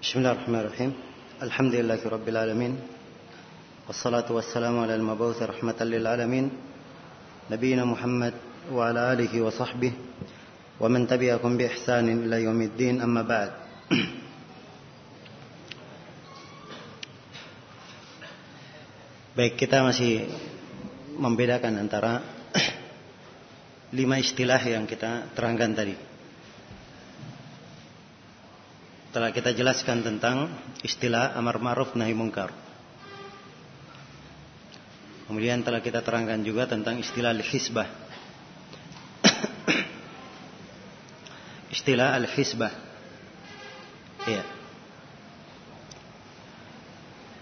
بسم الله الرحمن الرحيم الحمد لله رب العالمين والصلاة والسلام على المبعوث رحمة للعالمين نبينا محمد وعلى آله وصحبه ومن تبعكم بإحسان إلى يوم الدين أما بعد Baik, kita masih membedakan antara lima istilah yang kita terangkan tadi. Telah kita jelaskan tentang istilah amar ma'ruf nahi mungkar. Kemudian telah kita terangkan juga tentang istilah al-hisbah. istilah al-hisbah. Iya.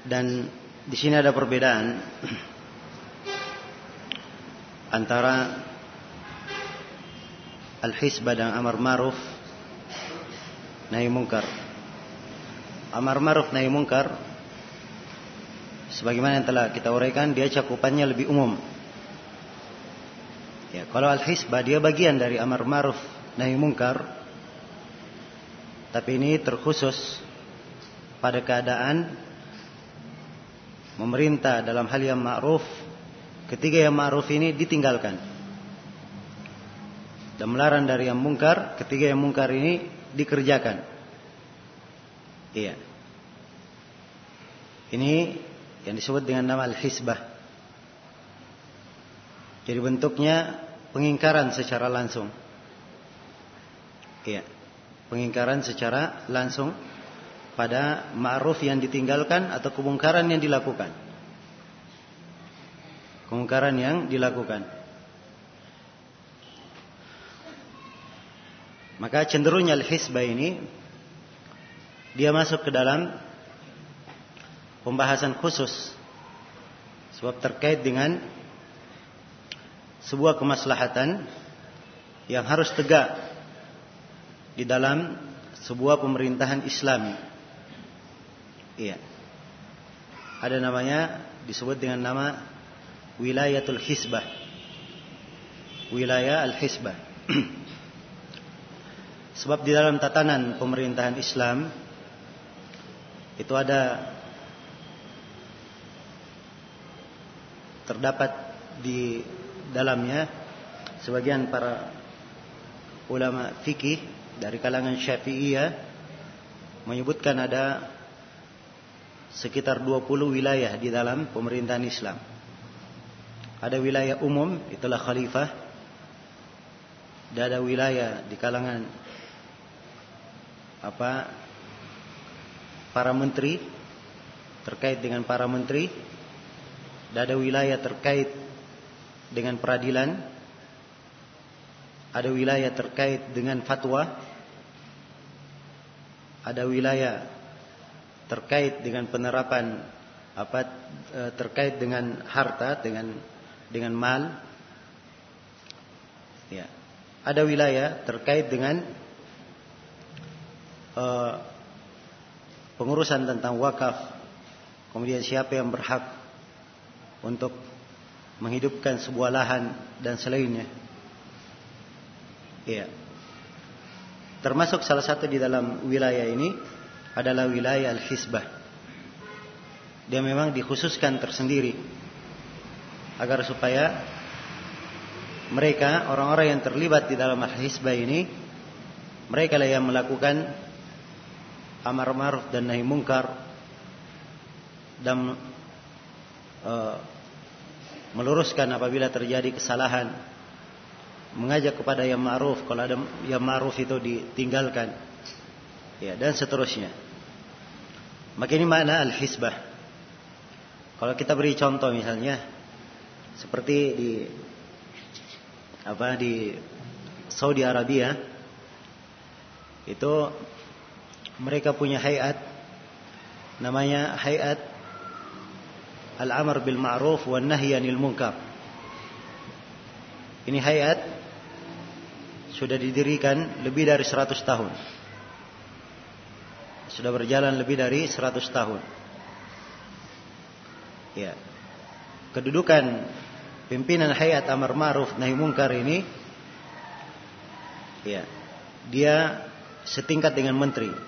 Dan di sini ada perbedaan antara al-hisbah dan amar ma'ruf nahi mungkar. Amar ma'ruf nahi mungkar sebagaimana yang telah kita uraikan dia cakupannya lebih umum. Ya, kalau al-hisbah dia bagian dari amar ma'ruf nahi mungkar tapi ini terkhusus pada keadaan memerintah dalam hal yang ma'ruf ketika yang ma'ruf ini ditinggalkan dan melarang dari yang mungkar ketika yang mungkar ini dikerjakan iya ini yang disebut dengan nama al-hisbah jadi bentuknya pengingkaran secara langsung iya pengingkaran secara langsung pada ma'ruf yang ditinggalkan atau kemungkaran yang dilakukan. Kemungkaran yang dilakukan. Maka cenderungnya al-hisbah ini dia masuk ke dalam pembahasan khusus sebab terkait dengan sebuah kemaslahatan yang harus tegak di dalam sebuah pemerintahan Islami. Iya. Ada namanya disebut dengan nama wilayatul hisbah. Wilayah al-hisbah. Sebab di dalam tatanan pemerintahan Islam itu ada terdapat di dalamnya sebagian para ulama fikih dari kalangan Syafi'iyah menyebutkan ada sekitar 20 wilayah di dalam pemerintahan Islam. Ada wilayah umum, itulah khalifah. Dan ada wilayah di kalangan apa para menteri terkait dengan para menteri. Dan ada wilayah terkait dengan peradilan. Ada wilayah terkait dengan fatwa. Ada wilayah terkait dengan penerapan apa e, terkait dengan harta dengan dengan mal ya ada wilayah terkait dengan uh, pengurusan tentang wakaf. Kemudian siapa yang berhak untuk menghidupkan sebuah lahan dan selainnya. Ya termasuk salah satu di dalam wilayah ini adalah wilayah al-hisbah. Dia memang dikhususkan tersendiri agar supaya mereka orang-orang yang terlibat di dalam al-hisbah ini mereka lah yang melakukan amar ma'ruf dan nahi mungkar dan uh, meluruskan apabila terjadi kesalahan mengajak kepada yang ma'ruf kalau ada yang ma'ruf itu ditinggalkan ya dan seterusnya maka ini makna al-hisbah. Kalau kita beri contoh misalnya seperti di apa di Saudi Arabia itu mereka punya hayat namanya hayat al-amr bil ma'ruf wan nahy anil munkar. Ini hayat sudah didirikan lebih dari 100 tahun. Sudah berjalan lebih dari 100 tahun. Ya. Kedudukan pimpinan hayat amar ma'ruf nahi mungkar ini ya, dia setingkat dengan menteri.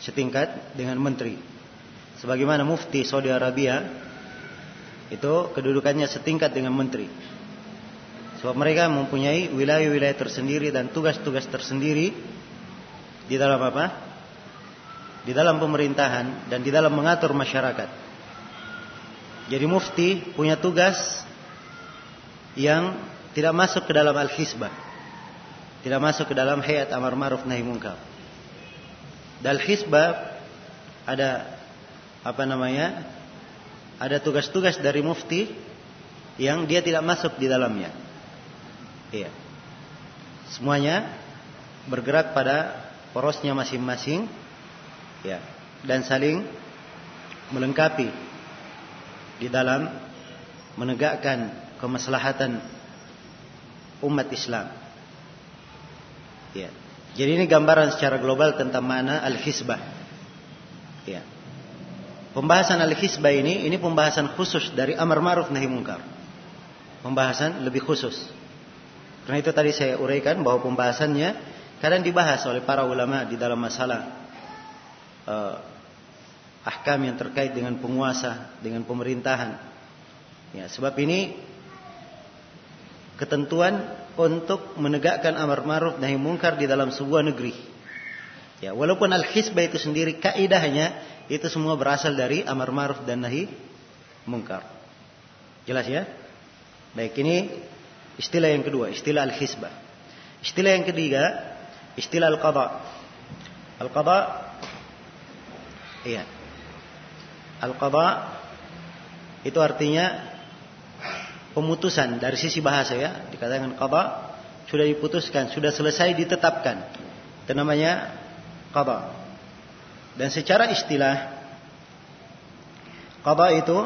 Setingkat dengan menteri. Sebagaimana mufti Saudi Arabia itu kedudukannya setingkat dengan menteri. Sebab mereka mempunyai wilayah-wilayah tersendiri dan tugas-tugas tersendiri di dalam apa? Di dalam pemerintahan dan di dalam mengatur masyarakat. Jadi mufti punya tugas yang tidak masuk ke dalam al-hisbah. Tidak masuk ke dalam hayat amar ma'ruf nahi munkar. Dal hisbah ada apa namanya? Ada tugas-tugas dari mufti yang dia tidak masuk di dalamnya. Iya. Semuanya bergerak pada porosnya masing-masing ya dan saling melengkapi di dalam menegakkan kemaslahatan umat Islam. Ya. Jadi ini gambaran secara global tentang mana al-hisbah. Ya. Pembahasan al-hisbah ini ini pembahasan khusus dari amar ma'ruf nahi munkar. Pembahasan lebih khusus. Karena itu tadi saya uraikan bahwa pembahasannya kadang dibahas oleh para ulama di dalam masalah uh, ahkam yang terkait dengan penguasa, dengan pemerintahan. Ya, sebab ini ketentuan untuk menegakkan amar ma'ruf nahi munkar di dalam sebuah negeri. Ya, walaupun al-hisbah itu sendiri kaidahnya itu semua berasal dari amar ma'ruf dan nahi munkar. Jelas ya? Baik, ini istilah yang kedua, istilah al-hisbah. Istilah yang ketiga, istilah al-qada. Al-qada iya. Al-qada itu artinya pemutusan dari sisi bahasa ya. Dikatakan qada sudah diputuskan sudah selesai ditetapkan. Itu namanya qada dan secara istilah qada itu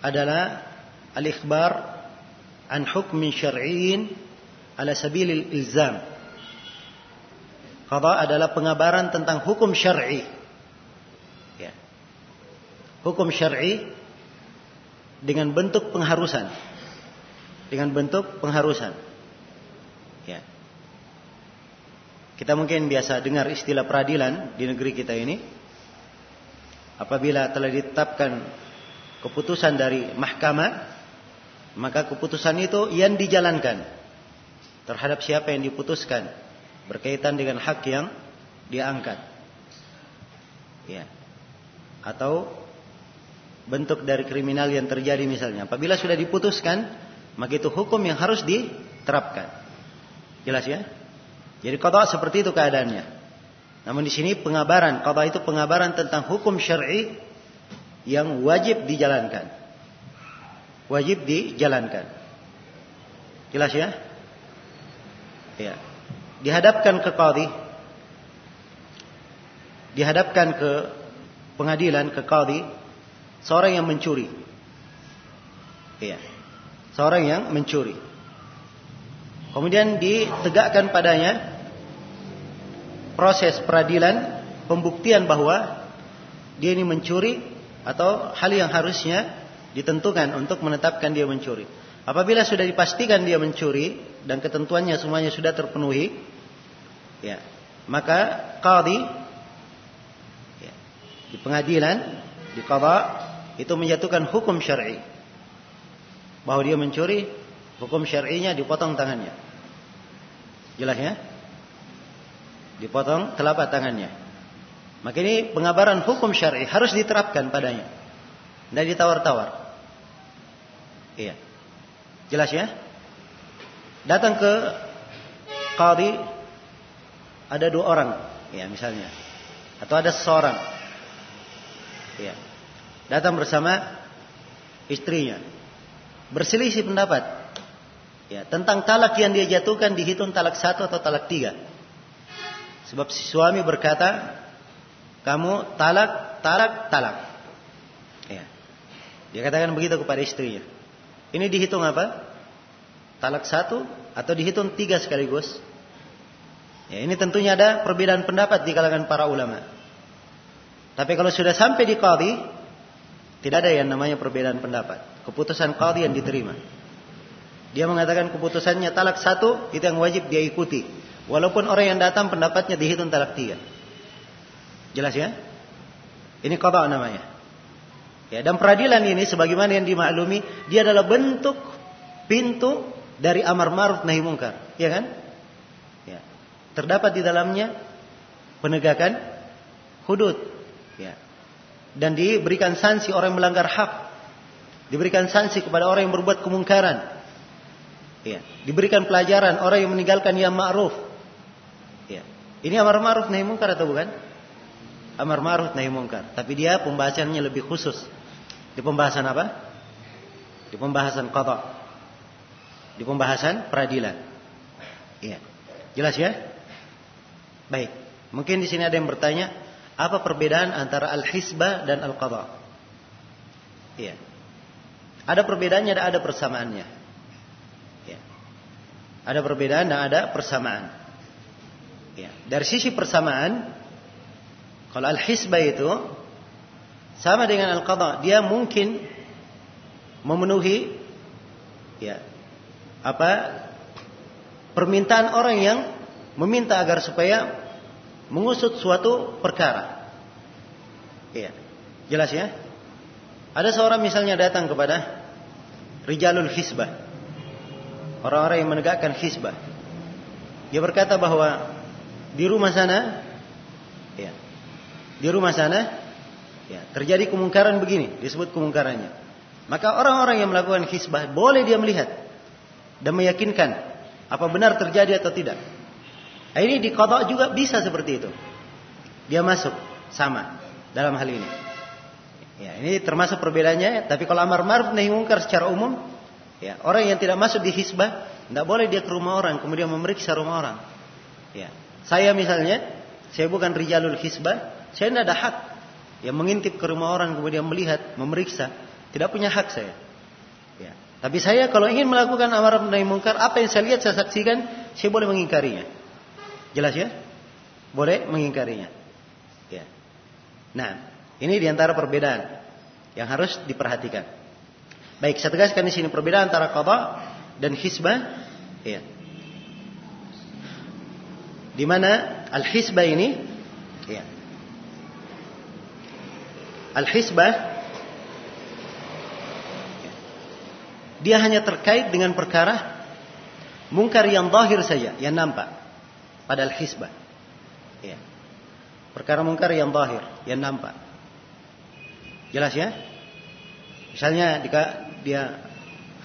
adalah al-ikhbar an hukmin syar'iyyin ala sabilil ilzam. Qada adalah pengabaran tentang hukum syar'i. Ya. Hukum syar'i dengan bentuk pengharusan. Dengan bentuk pengharusan. Ya. Kita mungkin biasa dengar istilah peradilan di negeri kita ini. Apabila telah ditetapkan keputusan dari mahkamah, maka keputusan itu yang dijalankan terhadap siapa yang diputuskan berkaitan dengan hak yang diangkat. Ya. Atau bentuk dari kriminal yang terjadi misalnya. Apabila sudah diputuskan, maka itu hukum yang harus diterapkan. Jelas ya? Jadi qada seperti itu keadaannya. Namun di sini pengabaran, qada itu pengabaran tentang hukum syar'i yang wajib dijalankan. Wajib dijalankan. Jelas ya? Ya. Dihadapkan ke qadhi dihadapkan ke pengadilan ke qadhi Seorang yang mencuri. Iya. Seorang yang mencuri. Kemudian ditegakkan padanya proses peradilan pembuktian bahwa dia ini mencuri atau hal yang harusnya ditentukan untuk menetapkan dia mencuri. Apabila sudah dipastikan dia mencuri dan ketentuannya semuanya sudah terpenuhi, ya, maka qadhi ya, di pengadilan di qadha itu menjatuhkan hukum syar'i. Bahwa dia mencuri, hukum syar'inya dipotong tangannya. Jelas ya? Dipotong telapak tangannya. Maka ini pengabaran hukum syar'i harus diterapkan padanya. Dan ditawar-tawar. Iya. Jelas ya? Datang ke qadhi ada dua orang, ya misalnya. Atau ada seorang. Iya datang bersama istrinya. Berselisih pendapat. Ya, tentang talak yang dia jatuhkan dihitung talak satu atau talak tiga. Sebab si suami berkata, kamu talak, talak, talak. Ya. Dia katakan begitu kepada istrinya. Ini dihitung apa? Talak satu atau dihitung tiga sekaligus? Ya, ini tentunya ada perbedaan pendapat di kalangan para ulama. Tapi kalau sudah sampai di qadhi, tidak ada yang namanya perbedaan pendapat. Keputusan qadhi yang diterima. Dia mengatakan keputusannya talak satu, itu yang wajib dia ikuti. Walaupun orang yang datang pendapatnya dihitung talak tiga. Jelas ya? Ini qada namanya. Ya, dan peradilan ini sebagaimana yang dimaklumi, dia adalah bentuk pintu dari amar ma'ruf nahi mungkar, ya kan? Ya. Terdapat di dalamnya penegakan hudud, ya. Dan diberikan sanksi orang yang melanggar hak. Diberikan sanksi kepada orang yang berbuat kemungkaran. Ya. Diberikan pelajaran orang yang meninggalkan yang ma'ruf. Ya. Ini amar ma'ruf nahi mungkar atau bukan? Amar ma'ruf nahi mungkar. Tapi dia pembahasannya lebih khusus. Di pembahasan apa? Di pembahasan qada. Di pembahasan peradilan. Iya. Jelas ya? Baik. Mungkin di sini ada yang bertanya, apa perbedaan antara al-hisbah dan al-qada? Iya. Ada perbedaannya dan ada persamaannya. Iya. Ada perbedaan dan ada persamaan. Iya. Dari sisi persamaan, kalau al-hisbah itu sama dengan al-qada, dia mungkin memenuhi ya apa permintaan orang yang meminta agar supaya mengusut suatu perkara. Iya. Jelas ya? Ada seorang misalnya datang kepada rijalul hisbah. Orang-orang yang menegakkan hisbah. Dia berkata bahwa di rumah sana ya. Di rumah sana Ya, terjadi kemungkaran begini, disebut kemungkarannya. Maka orang-orang yang melakukan hisbah boleh dia melihat dan meyakinkan apa benar terjadi atau tidak. Nah, ini di kodok juga bisa seperti itu. Dia masuk sama dalam hal ini. Ya, ini termasuk perbedaannya. Tapi kalau amar ma'ruf nahi mungkar secara umum, ya orang yang tidak masuk di hisbah, tidak boleh dia ke rumah orang kemudian memeriksa rumah orang. Ya, saya misalnya, saya bukan rijalul hisbah, saya tidak ada hak yang mengintip ke rumah orang kemudian melihat, memeriksa, tidak punya hak saya. Ya. Tapi saya kalau ingin melakukan amar nahi mungkar, apa yang saya lihat saya saksikan, saya boleh mengingkarinya. Jelas ya? Boleh mengingkarinya. Ya. Nah, ini di antara perbedaan yang harus diperhatikan. Baik, saya tegaskan di sini perbedaan antara qada dan hisbah. Ya. Di mana al-hisbah ini ya, Al-hisbah dia hanya terkait dengan perkara mungkar yang zahir saja, yang nampak pada al-hisbah. Ya. Perkara mungkar yang zahir, yang nampak. Jelas ya? Misalnya jika dia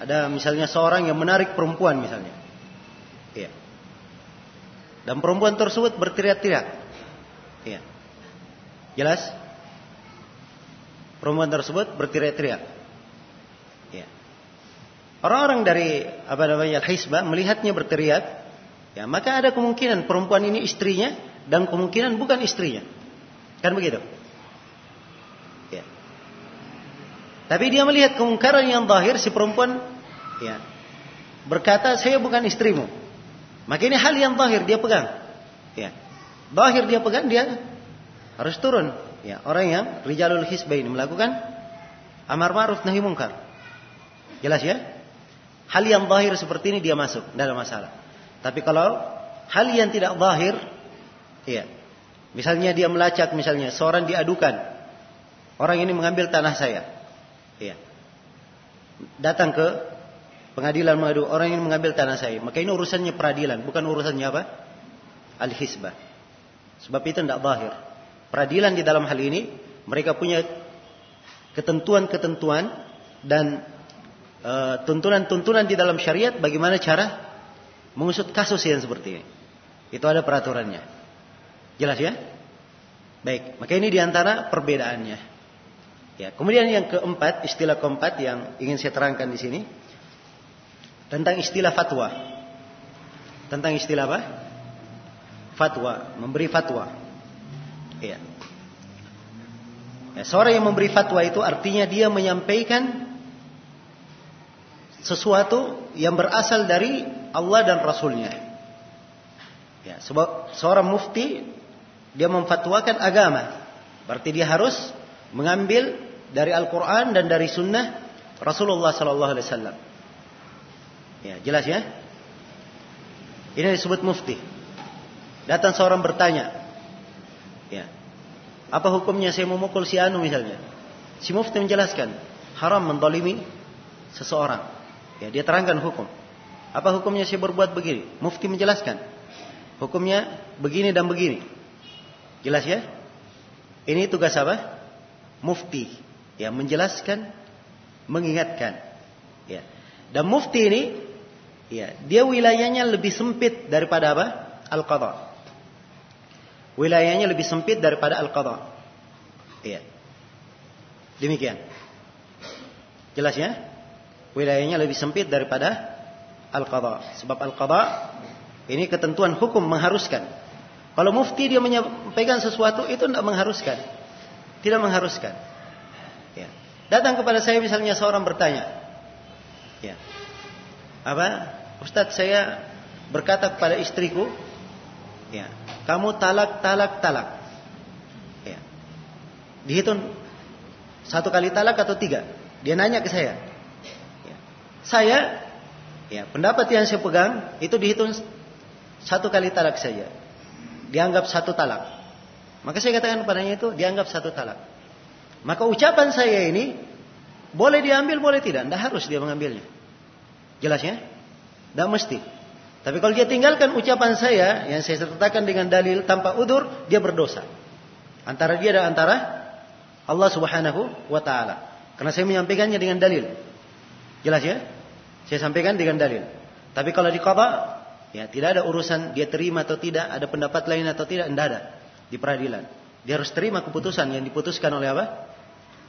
ada misalnya seorang yang menarik perempuan misalnya. Ya. Dan perempuan tersebut berteriak-teriak. Ya. Jelas? perempuan tersebut berteriak-teriak. Ya. Orang-orang dari apa namanya al-hisbah melihatnya berteriak, ya maka ada kemungkinan perempuan ini istrinya dan kemungkinan bukan istrinya. Kan begitu? Ya. Tapi dia melihat kemungkaran yang zahir si perempuan ya berkata saya bukan istrimu. Maka ini hal yang zahir dia pegang. Ya. Zahir dia pegang dia harus turun Ya, orang yang rijalul hisbah ini melakukan amar ma'ruf nahi mungkar. Jelas ya? Hal yang zahir seperti ini dia masuk, ada masalah. Tapi kalau hal yang tidak zahir, ya. Misalnya dia melacak misalnya seorang diadukan. Orang ini mengambil tanah saya. Ya. Datang ke pengadilan mengadu orang ini mengambil tanah saya. Maka ini urusannya peradilan, bukan urusannya apa? Al-hisbah. Sebab itu tidak zahir peradilan di dalam hal ini mereka punya ketentuan-ketentuan dan e, tuntunan-tuntunan di dalam syariat bagaimana cara mengusut kasus yang seperti ini. Itu ada peraturannya. Jelas ya? Baik, maka ini di antara perbedaannya. Ya, kemudian yang keempat, istilah keempat yang ingin saya terangkan di sini tentang istilah fatwa. Tentang istilah apa? Fatwa, memberi fatwa. Ya. ya. Seorang yang memberi fatwa itu artinya dia menyampaikan sesuatu yang berasal dari Allah dan Rasulnya. Ya, sebab seorang mufti dia memfatwakan agama, berarti dia harus mengambil dari Al-Quran dan dari Sunnah Rasulullah Sallallahu Alaihi Wasallam. Ya, jelas ya. Ini disebut mufti. Datang seorang bertanya, Ya. Apa hukumnya saya memukul si Anu misalnya? Si mufti menjelaskan, haram mendolimi seseorang. Ya, dia terangkan hukum. Apa hukumnya saya berbuat begini? Mufti menjelaskan. Hukumnya begini dan begini. Jelas ya? Ini tugas apa? Mufti. Ya, menjelaskan, mengingatkan. Ya. Dan mufti ini ya, dia wilayahnya lebih sempit daripada apa? Al-qadha. Wilayahnya lebih sempit daripada al-qadha. Iya. Demikian. Jelas ya? Wilayahnya lebih sempit daripada al-qadha. Sebab al-qadha ini ketentuan hukum mengharuskan. Kalau mufti dia menyampaikan sesuatu itu tidak mengharuskan. Tidak mengharuskan. Ya. Datang kepada saya misalnya seorang bertanya. Ya. Apa? Ustadz saya berkata kepada istriku, ya, kamu talak, talak, talak. Ya. Dihitung satu kali talak atau tiga. Dia nanya ke saya. Ya. Saya, ya pendapat yang saya pegang itu dihitung satu kali talak saja. Dianggap satu talak. Maka saya katakan kepadanya itu dianggap satu talak. Maka ucapan saya ini boleh diambil, boleh tidak. Tidak harus dia mengambilnya. Jelas ya? Tidak mesti. Tapi kalau dia tinggalkan ucapan saya yang saya sertakan dengan dalil tanpa udur, dia berdosa. Antara dia dan antara Allah Subhanahu wa taala. Karena saya menyampaikannya dengan dalil. Jelas ya? Saya sampaikan dengan dalil. Tapi kalau di qada, ya tidak ada urusan dia terima atau tidak, ada pendapat lain atau tidak, tidak ada di peradilan. Dia harus terima keputusan yang diputuskan oleh apa?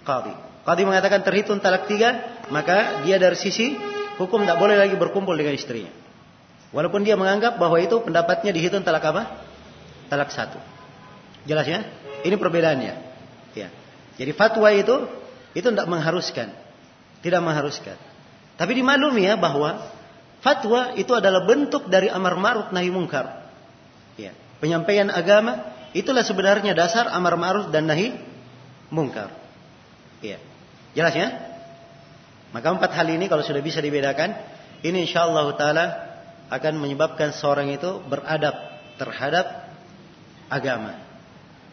Qadi. Qadi mengatakan terhitung talak tiga, maka dia dari sisi hukum tidak boleh lagi berkumpul dengan istrinya. Walaupun dia menganggap bahwa itu pendapatnya dihitung talak apa? Talak satu. Jelas ya? Ini perbedaannya. Ya. Jadi fatwa itu itu tidak mengharuskan, tidak mengharuskan. Tapi dimaklumi ya bahwa fatwa itu adalah bentuk dari amar ma'ruf nahi mungkar. Ya. Penyampaian agama itulah sebenarnya dasar amar ma'ruf dan nahi mungkar. Ya. Jelas ya? Maka empat hal ini kalau sudah bisa dibedakan, ini insyaallah taala akan menyebabkan seorang itu beradab terhadap agama.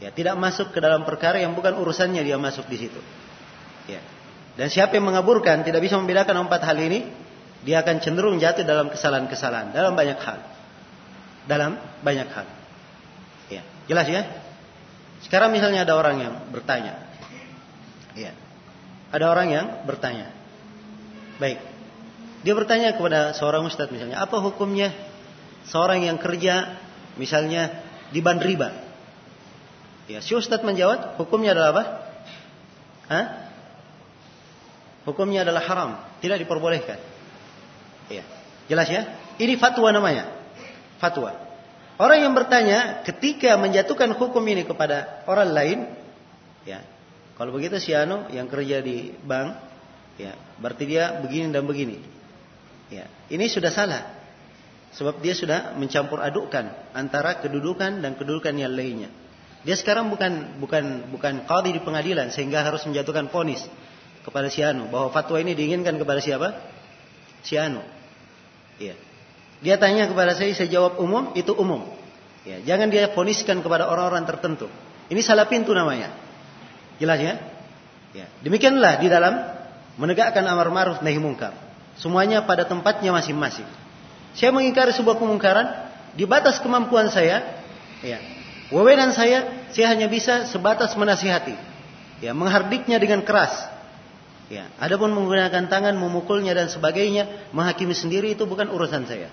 Ya, tidak masuk ke dalam perkara yang bukan urusannya dia masuk di situ. Ya. Dan siapa yang mengaburkan tidak bisa membedakan empat hal ini, dia akan cenderung jatuh dalam kesalahan-kesalahan dalam banyak hal. Dalam banyak hal. Ya, jelas ya? Sekarang misalnya ada orang yang bertanya. Ya. Ada orang yang bertanya. Baik, dia bertanya kepada seorang ustadz misalnya, apa hukumnya seorang yang kerja misalnya di ban riba? Ya, si ustadz menjawab, hukumnya adalah apa? Hah? Hukumnya adalah haram, tidak diperbolehkan. Ya, jelas ya? Ini fatwa namanya. Fatwa. Orang yang bertanya ketika menjatuhkan hukum ini kepada orang lain, ya, kalau begitu si Anu yang kerja di bank, ya, berarti dia begini dan begini. Ya, ini sudah salah. Sebab dia sudah mencampur adukkan antara kedudukan dan kedudukan yang lainnya. Dia sekarang bukan bukan bukan qadhi di pengadilan sehingga harus menjatuhkan ponis kepada si Anu bahwa fatwa ini diinginkan kepada siapa? Si Anu. Ya. Dia tanya kepada saya, saya jawab umum, itu umum. Ya, jangan dia poniskan kepada orang-orang tertentu. Ini salah pintu namanya. Jelas ya? Ya. Demikianlah di dalam menegakkan amar ma'ruf nahi mungkar. Semuanya pada tempatnya masing-masing. Saya mengingkari sebuah kemungkaran di batas kemampuan saya, ya. Wewenang saya, saya hanya bisa sebatas menasihati. Ya, menghardiknya dengan keras. Ya, adapun menggunakan tangan, memukulnya dan sebagainya, menghakimi sendiri itu bukan urusan saya.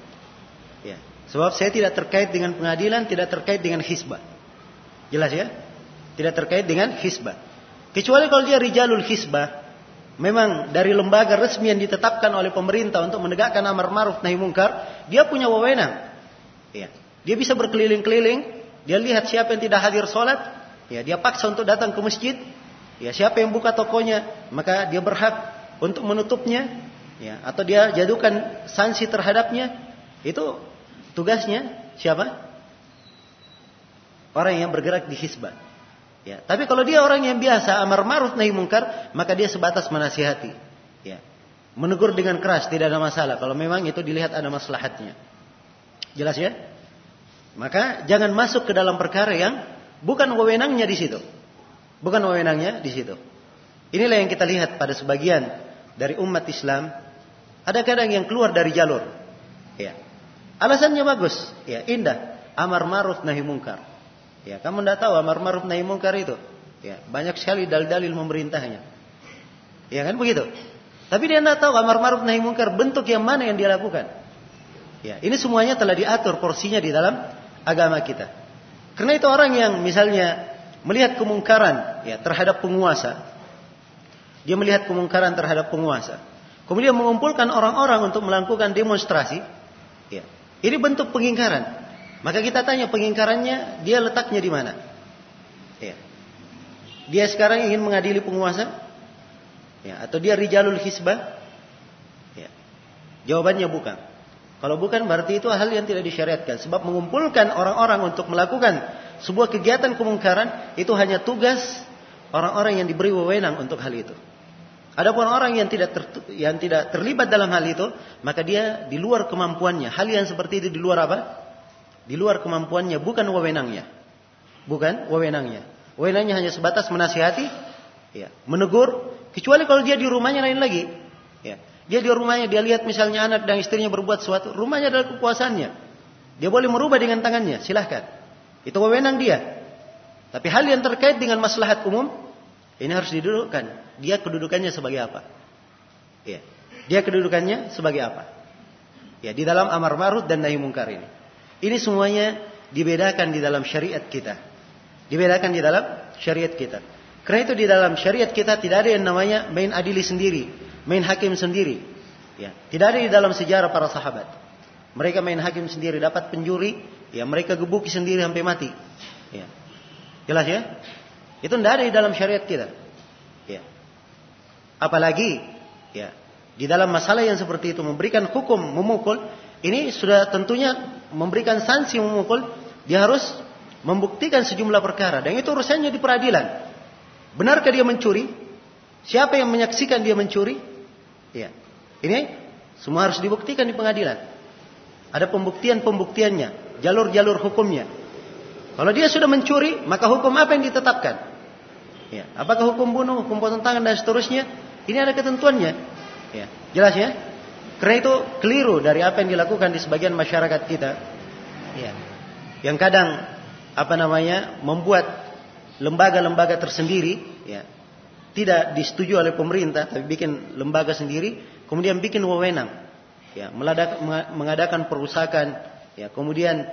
Ya, sebab saya tidak terkait dengan pengadilan, tidak terkait dengan hisbah. Jelas ya? Tidak terkait dengan hisbah. Kecuali kalau dia rijalul hisbah, memang dari lembaga resmi yang ditetapkan oleh pemerintah untuk menegakkan amar ma'ruf nahi mungkar, dia punya wewenang. Ya. Dia bisa berkeliling-keliling, dia lihat siapa yang tidak hadir sholat, ya dia paksa untuk datang ke masjid. Ya, siapa yang buka tokonya, maka dia berhak untuk menutupnya, ya, atau dia jadukan sanksi terhadapnya. Itu tugasnya siapa? Orang yang bergerak di hisbah. Ya, tapi kalau dia orang yang biasa amar ma'ruf nahi mungkar, maka dia sebatas menasihati. Ya. Menegur dengan keras tidak ada masalah kalau memang itu dilihat ada maslahatnya. Jelas ya? Maka jangan masuk ke dalam perkara yang bukan wewenangnya di situ. Bukan wewenangnya di situ. Inilah yang kita lihat pada sebagian dari umat Islam. Ada kadang yang keluar dari jalur. Ya. Alasannya bagus, ya indah. Amar ma'ruf nahi mungkar. Ya, kamu tidak tahu amar ma'ruf nahi mungkar itu. Ya, banyak sekali dalil-dalil memerintahnya. Ya kan begitu? Tapi dia tidak tahu amar ma'ruf nahi mungkar bentuk yang mana yang dia lakukan. Ya, ini semuanya telah diatur porsinya di dalam agama kita. Karena itu orang yang misalnya melihat kemungkaran ya terhadap penguasa, dia melihat kemungkaran terhadap penguasa. Kemudian mengumpulkan orang-orang untuk melakukan demonstrasi. Ya. Ini bentuk pengingkaran. Maka kita tanya pengingkarannya, dia letaknya di mana? Ya. Dia sekarang ingin mengadili penguasa? Ya. Atau dia rijalul hisbah? Ya. Jawabannya bukan. Kalau bukan berarti itu hal yang tidak disyariatkan. Sebab mengumpulkan orang-orang untuk melakukan sebuah kegiatan kemungkaran itu hanya tugas orang-orang yang diberi wewenang untuk hal itu. Adapun orang yang tidak ter, yang tidak terlibat dalam hal itu, maka dia di luar kemampuannya. Hal yang seperti itu di luar apa? Di luar kemampuannya, bukan wewenangnya. Bukan wewenangnya. Wewenangnya hanya sebatas menasihati, ya, menegur, kecuali kalau dia di rumahnya lain lagi. Ya. Dia di rumahnya, dia lihat misalnya anak dan istrinya berbuat sesuatu, rumahnya adalah kekuasaannya. Dia boleh merubah dengan tangannya, silahkan. Itu wewenang dia. Tapi hal yang terkait dengan maslahat umum, ini harus didudukkan dia kedudukannya sebagai apa? Ya. Dia kedudukannya sebagai apa? Ya, di dalam amar ma'ruf dan nahi mungkar ini. Ini semuanya dibedakan di dalam syariat kita. Dibedakan di dalam syariat kita. Karena itu di dalam syariat kita tidak ada yang namanya main adili sendiri, main hakim sendiri. Ya, tidak ada di dalam sejarah para sahabat. Mereka main hakim sendiri, dapat penjuri, ya mereka gebuki sendiri sampai mati. Ya. Jelas ya? Itu tidak ada di dalam syariat kita. Apalagi ya di dalam masalah yang seperti itu memberikan hukum memukul ini sudah tentunya memberikan sanksi memukul dia harus membuktikan sejumlah perkara dan itu urusannya di peradilan. Benarkah dia mencuri? Siapa yang menyaksikan dia mencuri? Ya. Ini semua harus dibuktikan di pengadilan. Ada pembuktian-pembuktiannya, jalur-jalur hukumnya. Kalau dia sudah mencuri, maka hukum apa yang ditetapkan? Ya, apakah hukum bunuh, hukum potong tangan dan seterusnya? Ini ada ketentuannya. Ya, jelas ya? Karena itu keliru dari apa yang dilakukan di sebagian masyarakat kita. Ya. Yang kadang apa namanya membuat lembaga-lembaga tersendiri, ya, tidak disetujui oleh pemerintah, tapi bikin lembaga sendiri, kemudian bikin wewenang, ya, mengadakan perusakan, ya, kemudian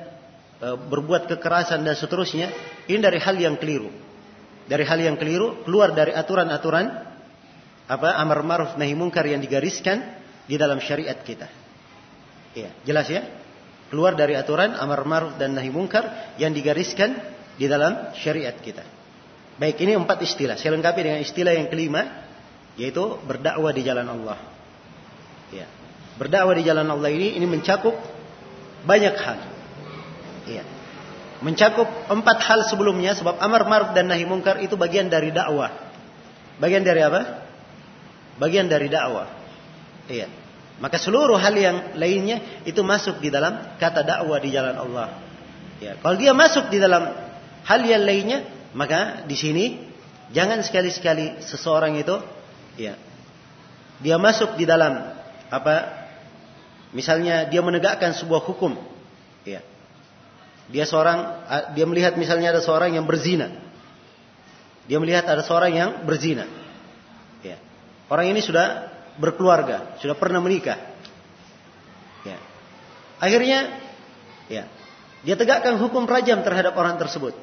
e, berbuat kekerasan dan seterusnya. Ini dari hal yang keliru, dari hal yang keliru, keluar dari aturan-aturan apa amar ma'ruf nahi mungkar yang digariskan di dalam syariat kita. Ya, jelas ya? Keluar dari aturan amar ma'ruf dan nahi mungkar yang digariskan di dalam syariat kita. Baik, ini empat istilah. Saya lengkapi dengan istilah yang kelima yaitu berdakwah di jalan Allah. Ya. Berdakwah di jalan Allah ini ini mencakup banyak hal. Ya. Mencakup empat hal sebelumnya sebab amar ma'ruf dan nahi mungkar itu bagian dari dakwah. Bagian dari apa? bagian dari dakwah. Iya. Maka seluruh hal yang lainnya itu masuk di dalam kata dakwah di jalan Allah. Ya, kalau dia masuk di dalam hal yang lainnya, maka di sini jangan sekali-sekali seseorang itu ya dia masuk di dalam apa misalnya dia menegakkan sebuah hukum ya dia seorang dia melihat misalnya ada seorang yang berzina dia melihat ada seorang yang berzina Orang ini sudah berkeluarga, sudah pernah menikah. Ya. Akhirnya, ya, dia tegakkan hukum rajam terhadap orang tersebut.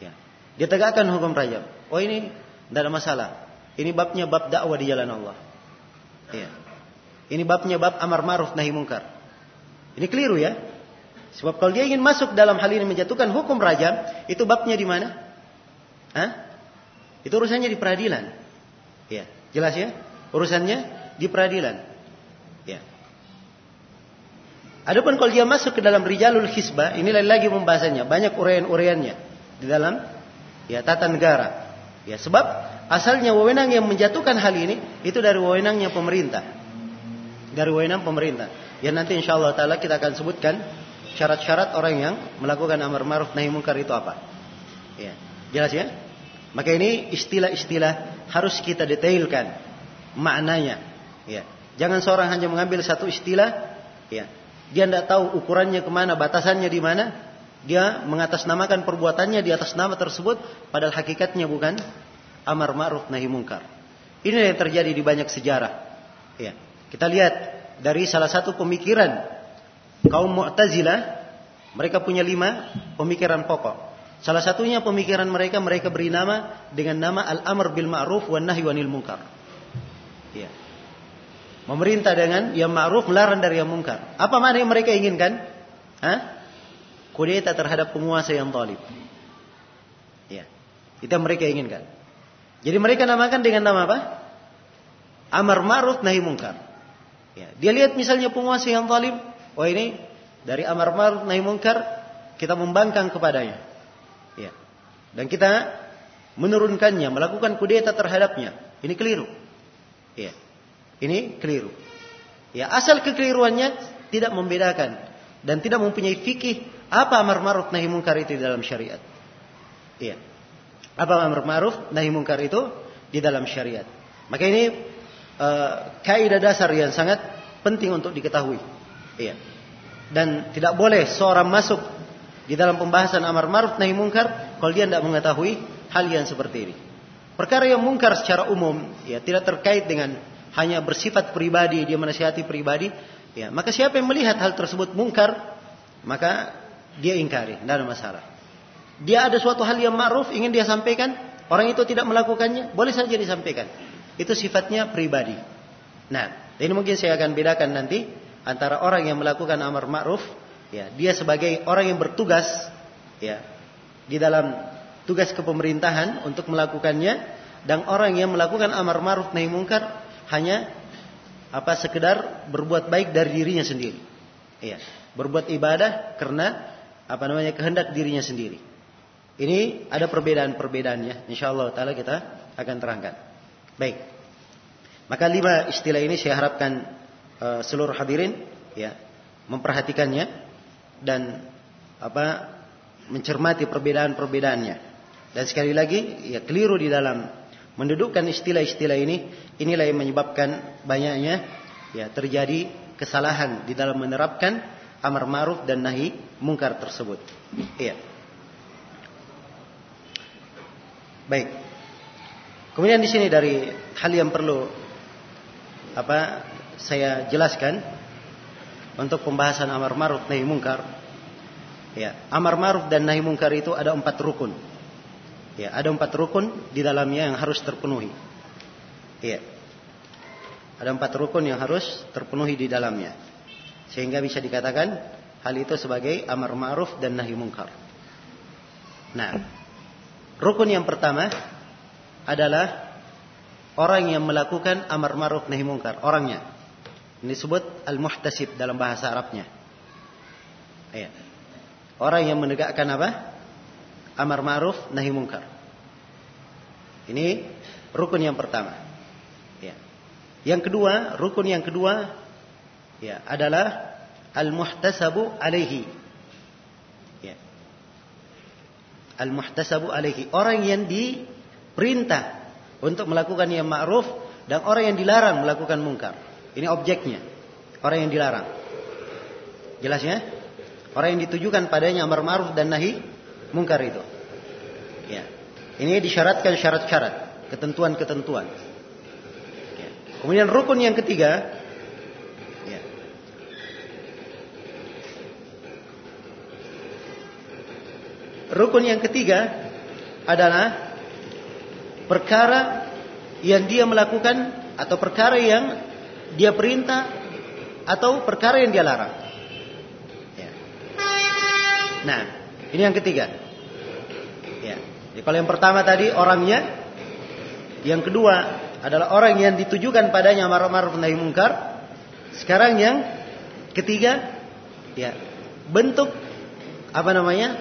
Ya. Dia tegakkan hukum rajam. Oh ini tidak ada masalah. Ini babnya bab dakwah di jalan Allah. Ya. Ini babnya bab amar ma'ruf nahi mungkar. Ini keliru ya. Sebab kalau dia ingin masuk dalam hal ini menjatuhkan hukum rajam, itu babnya di mana? Hah? Itu urusannya di peradilan. Ya. Jelas ya? Urusannya di peradilan. Ya. Adapun kalau dia masuk ke dalam rijalul hisbah, ini lagi pembahasannya, banyak uraian-uraiannya di dalam ya tata negara. Ya, sebab asalnya wewenang yang menjatuhkan hal ini itu dari wewenangnya pemerintah. Dari wewenang pemerintah. Ya nanti insya Allah taala kita akan sebutkan syarat-syarat orang yang melakukan amar ma'ruf nahi munkar itu apa. Ya, jelas ya? Maka ini istilah-istilah harus kita detailkan maknanya. Ya. Jangan seorang hanya mengambil satu istilah, ya. Dia tidak tahu ukurannya ke mana, batasannya di mana. Dia mengatasnamakan perbuatannya di atas nama tersebut, padahal hakikatnya bukan amar ma'ruf nahi mungkar. Ini yang terjadi di banyak sejarah. Ya. Kita lihat dari salah satu pemikiran kaum Mu'tazilah, mereka punya lima pemikiran pokok. Salah satunya pemikiran mereka mereka beri nama dengan nama al-amr bil ma'ruf wan nahi wanil munkar. Ya. Memerintah dengan yang ma'ruf melarang dari yang mungkar. Apa mana yang mereka inginkan? Hah? Kudeta terhadap penguasa yang zalim. Ya. Itu yang mereka inginkan. Jadi mereka namakan dengan nama apa? Amar ma'ruf nahi mungkar. Ya. Dia lihat misalnya penguasa yang zalim, oh ini dari amar ma'ruf nahi mungkar kita membangkang kepadanya. Ya. Dan kita menurunkannya, melakukan kudeta terhadapnya. Ini keliru. Ya. Ini keliru. Ya, asal kekeliruannya tidak membedakan dan tidak mempunyai fikih apa amar ma'ruf nahi mungkar itu di dalam syariat. Iya. Apa amar ma'ruf nahi mungkar itu di dalam syariat. Maka ini uh, kaidah dasar yang sangat penting untuk diketahui. Iya. Dan tidak boleh seorang masuk di dalam pembahasan amar ma'ruf nahi mungkar kalau dia tidak mengetahui hal yang seperti ini. Perkara yang mungkar secara umum ya tidak terkait dengan hanya bersifat pribadi dia menasihati pribadi ya maka siapa yang melihat hal tersebut mungkar maka dia ingkari tidak ada masalah. Dia ada suatu hal yang ma'ruf ingin dia sampaikan orang itu tidak melakukannya boleh saja disampaikan. Itu sifatnya pribadi. Nah, ini mungkin saya akan bedakan nanti antara orang yang melakukan amar ma'ruf Ya, dia sebagai orang yang bertugas ya di dalam tugas kepemerintahan untuk melakukannya dan orang yang melakukan amar ma'ruf nahi mungkar hanya apa sekedar berbuat baik dari dirinya sendiri. Ya, berbuat ibadah karena apa namanya kehendak dirinya sendiri. Ini ada perbedaan-perbedaannya. Insyaallah taala kita akan terangkan. Baik. Maka lima istilah ini saya harapkan uh, seluruh hadirin ya memperhatikannya dan apa mencermati perbedaan-perbedaannya. Dan sekali lagi ya keliru di dalam mendudukkan istilah-istilah ini inilah yang menyebabkan banyaknya ya terjadi kesalahan di dalam menerapkan amar ma'ruf dan nahi mungkar tersebut. Iya. Baik. Kemudian di sini dari hal yang perlu apa saya jelaskan untuk pembahasan amar ma'ruf nahi mungkar. Ya, amar ma'ruf dan nahi mungkar itu ada empat rukun. Ya, ada empat rukun di dalamnya yang harus terpenuhi. Ya. Ada empat rukun yang harus terpenuhi di dalamnya. Sehingga bisa dikatakan hal itu sebagai amar ma'ruf dan nahi mungkar. Nah, rukun yang pertama adalah orang yang melakukan amar ma'ruf nahi mungkar, orangnya. Ini disebut al-muhtasib dalam bahasa Arabnya. Ya. Orang yang menegakkan apa? Amar ma'ruf nahi mungkar. Ini rukun yang pertama. Ya. Yang kedua, rukun yang kedua ya adalah al-muhtasabu alaihi. Ya. Al-muhtasabu alaihi. Orang yang diperintah untuk melakukan yang ma'ruf dan orang yang dilarang melakukan mungkar. Ini objeknya. Orang yang dilarang. Jelas ya? Orang yang ditujukan padanya amar ma'ruf dan nahi mungkar itu. Ya. Ini disyaratkan syarat-syarat, ketentuan-ketentuan. Ya. Kemudian rukun yang ketiga, ya. Rukun yang ketiga adalah perkara yang dia melakukan atau perkara yang dia perintah atau perkara yang dia larang. Ya. Nah, ini yang ketiga. Ya. Jadi kalau yang pertama tadi orangnya, yang kedua adalah orang yang ditujukan padanya amar ma'ruf nahi mungkar. Sekarang yang ketiga, ya bentuk apa namanya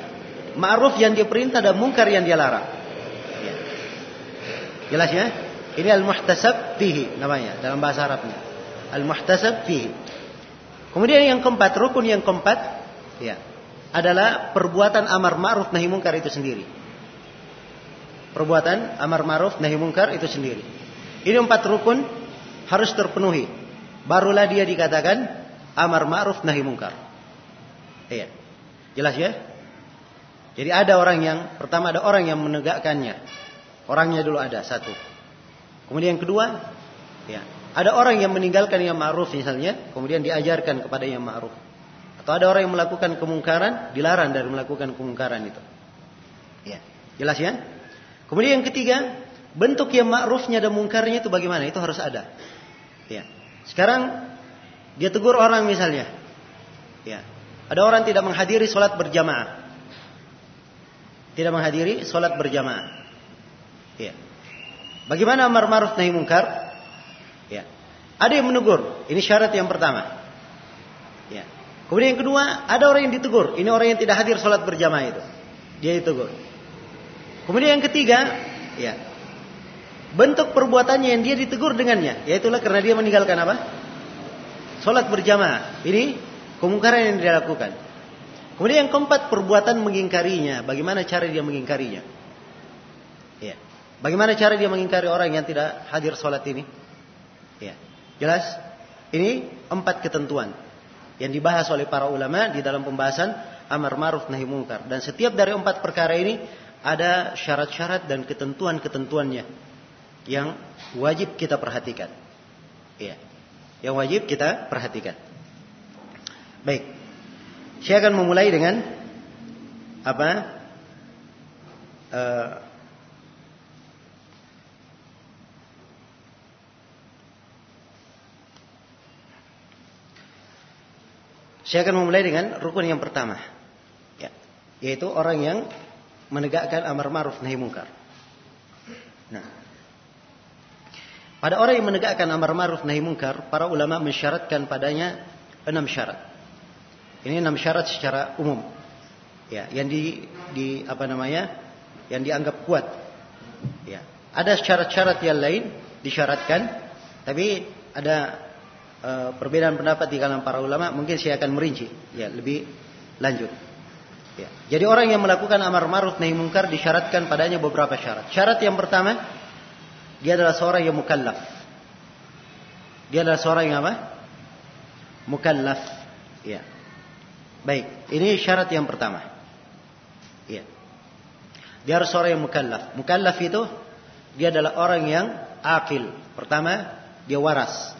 ma'ruf yang dia perintah dan mungkar yang dia larang. Jelas ya? Ini al-muhtasab fihi namanya dalam bahasa Arabnya al-muhtasab fihi. Kemudian yang keempat, rukun yang keempat ya, adalah perbuatan amar ma'ruf nahi mungkar itu sendiri. perbuatan amar ma'ruf nahi mungkar itu sendiri. Ini empat rukun harus terpenuhi. Barulah dia dikatakan amar ma'ruf nahi mungkar. Iya. Jelas ya? Jadi ada orang yang pertama ada orang yang menegakkannya. Orangnya dulu ada satu. Kemudian yang kedua, ya, ada orang yang meninggalkan yang ma'ruf misalnya, kemudian diajarkan kepada yang ma'ruf. Atau ada orang yang melakukan kemungkaran, dilarang dari melakukan kemungkaran itu. Ya, jelas ya? Kemudian yang ketiga, bentuk yang ma'rufnya dan mungkarnya itu bagaimana? Itu harus ada. Ya. Sekarang dia tegur orang misalnya. Ya. Ada orang tidak menghadiri sholat berjamaah. Tidak menghadiri sholat berjamaah. Ya. Bagaimana amar ma'ruf nahi mungkar? Ya. Ada yang menegur. Ini syarat yang pertama. Ya. Kemudian yang kedua, ada orang yang ditegur. Ini orang yang tidak hadir sholat berjamaah itu. Dia ditegur. Kemudian yang ketiga, ya. Bentuk perbuatannya yang dia ditegur dengannya, yaitulah karena dia meninggalkan apa? Sholat berjamaah. Ini kemungkaran yang dia lakukan. Kemudian yang keempat perbuatan mengingkarinya. Bagaimana cara dia mengingkarinya? Ya. Bagaimana cara dia mengingkari orang yang tidak hadir sholat ini? Ya. Jelas? Ini empat ketentuan yang dibahas oleh para ulama di dalam pembahasan amar ma'ruf nahi mungkar. Dan setiap dari empat perkara ini ada syarat-syarat dan ketentuan-ketentuannya yang wajib kita perhatikan. Iya. Yang wajib kita perhatikan. Baik. Saya akan memulai dengan apa? Uh, saya akan memulai dengan rukun yang pertama. Ya, yaitu orang yang menegakkan amar ma'ruf nahi mungkar. Nah, pada orang yang menegakkan amar ma'ruf nahi mungkar, para ulama mensyaratkan padanya enam syarat. Ini enam syarat secara umum. Ya, yang di, di apa namanya? Yang dianggap kuat. Ya. Ada syarat-syarat yang lain disyaratkan, tapi ada uh, perbedaan pendapat di kalangan para ulama. Mungkin saya akan merinci, ya lebih lanjut. Ya. Jadi orang yang melakukan amar ma'ruf nahi mungkar disyaratkan padanya beberapa syarat. Syarat yang pertama, dia adalah seorang yang mukallaf. Dia adalah seorang yang apa? Mukallaf. Ya. Baik, ini syarat yang pertama. Ya. Dia harus seorang yang mukallaf. Mukallaf itu dia adalah orang yang akil. Pertama, dia waras.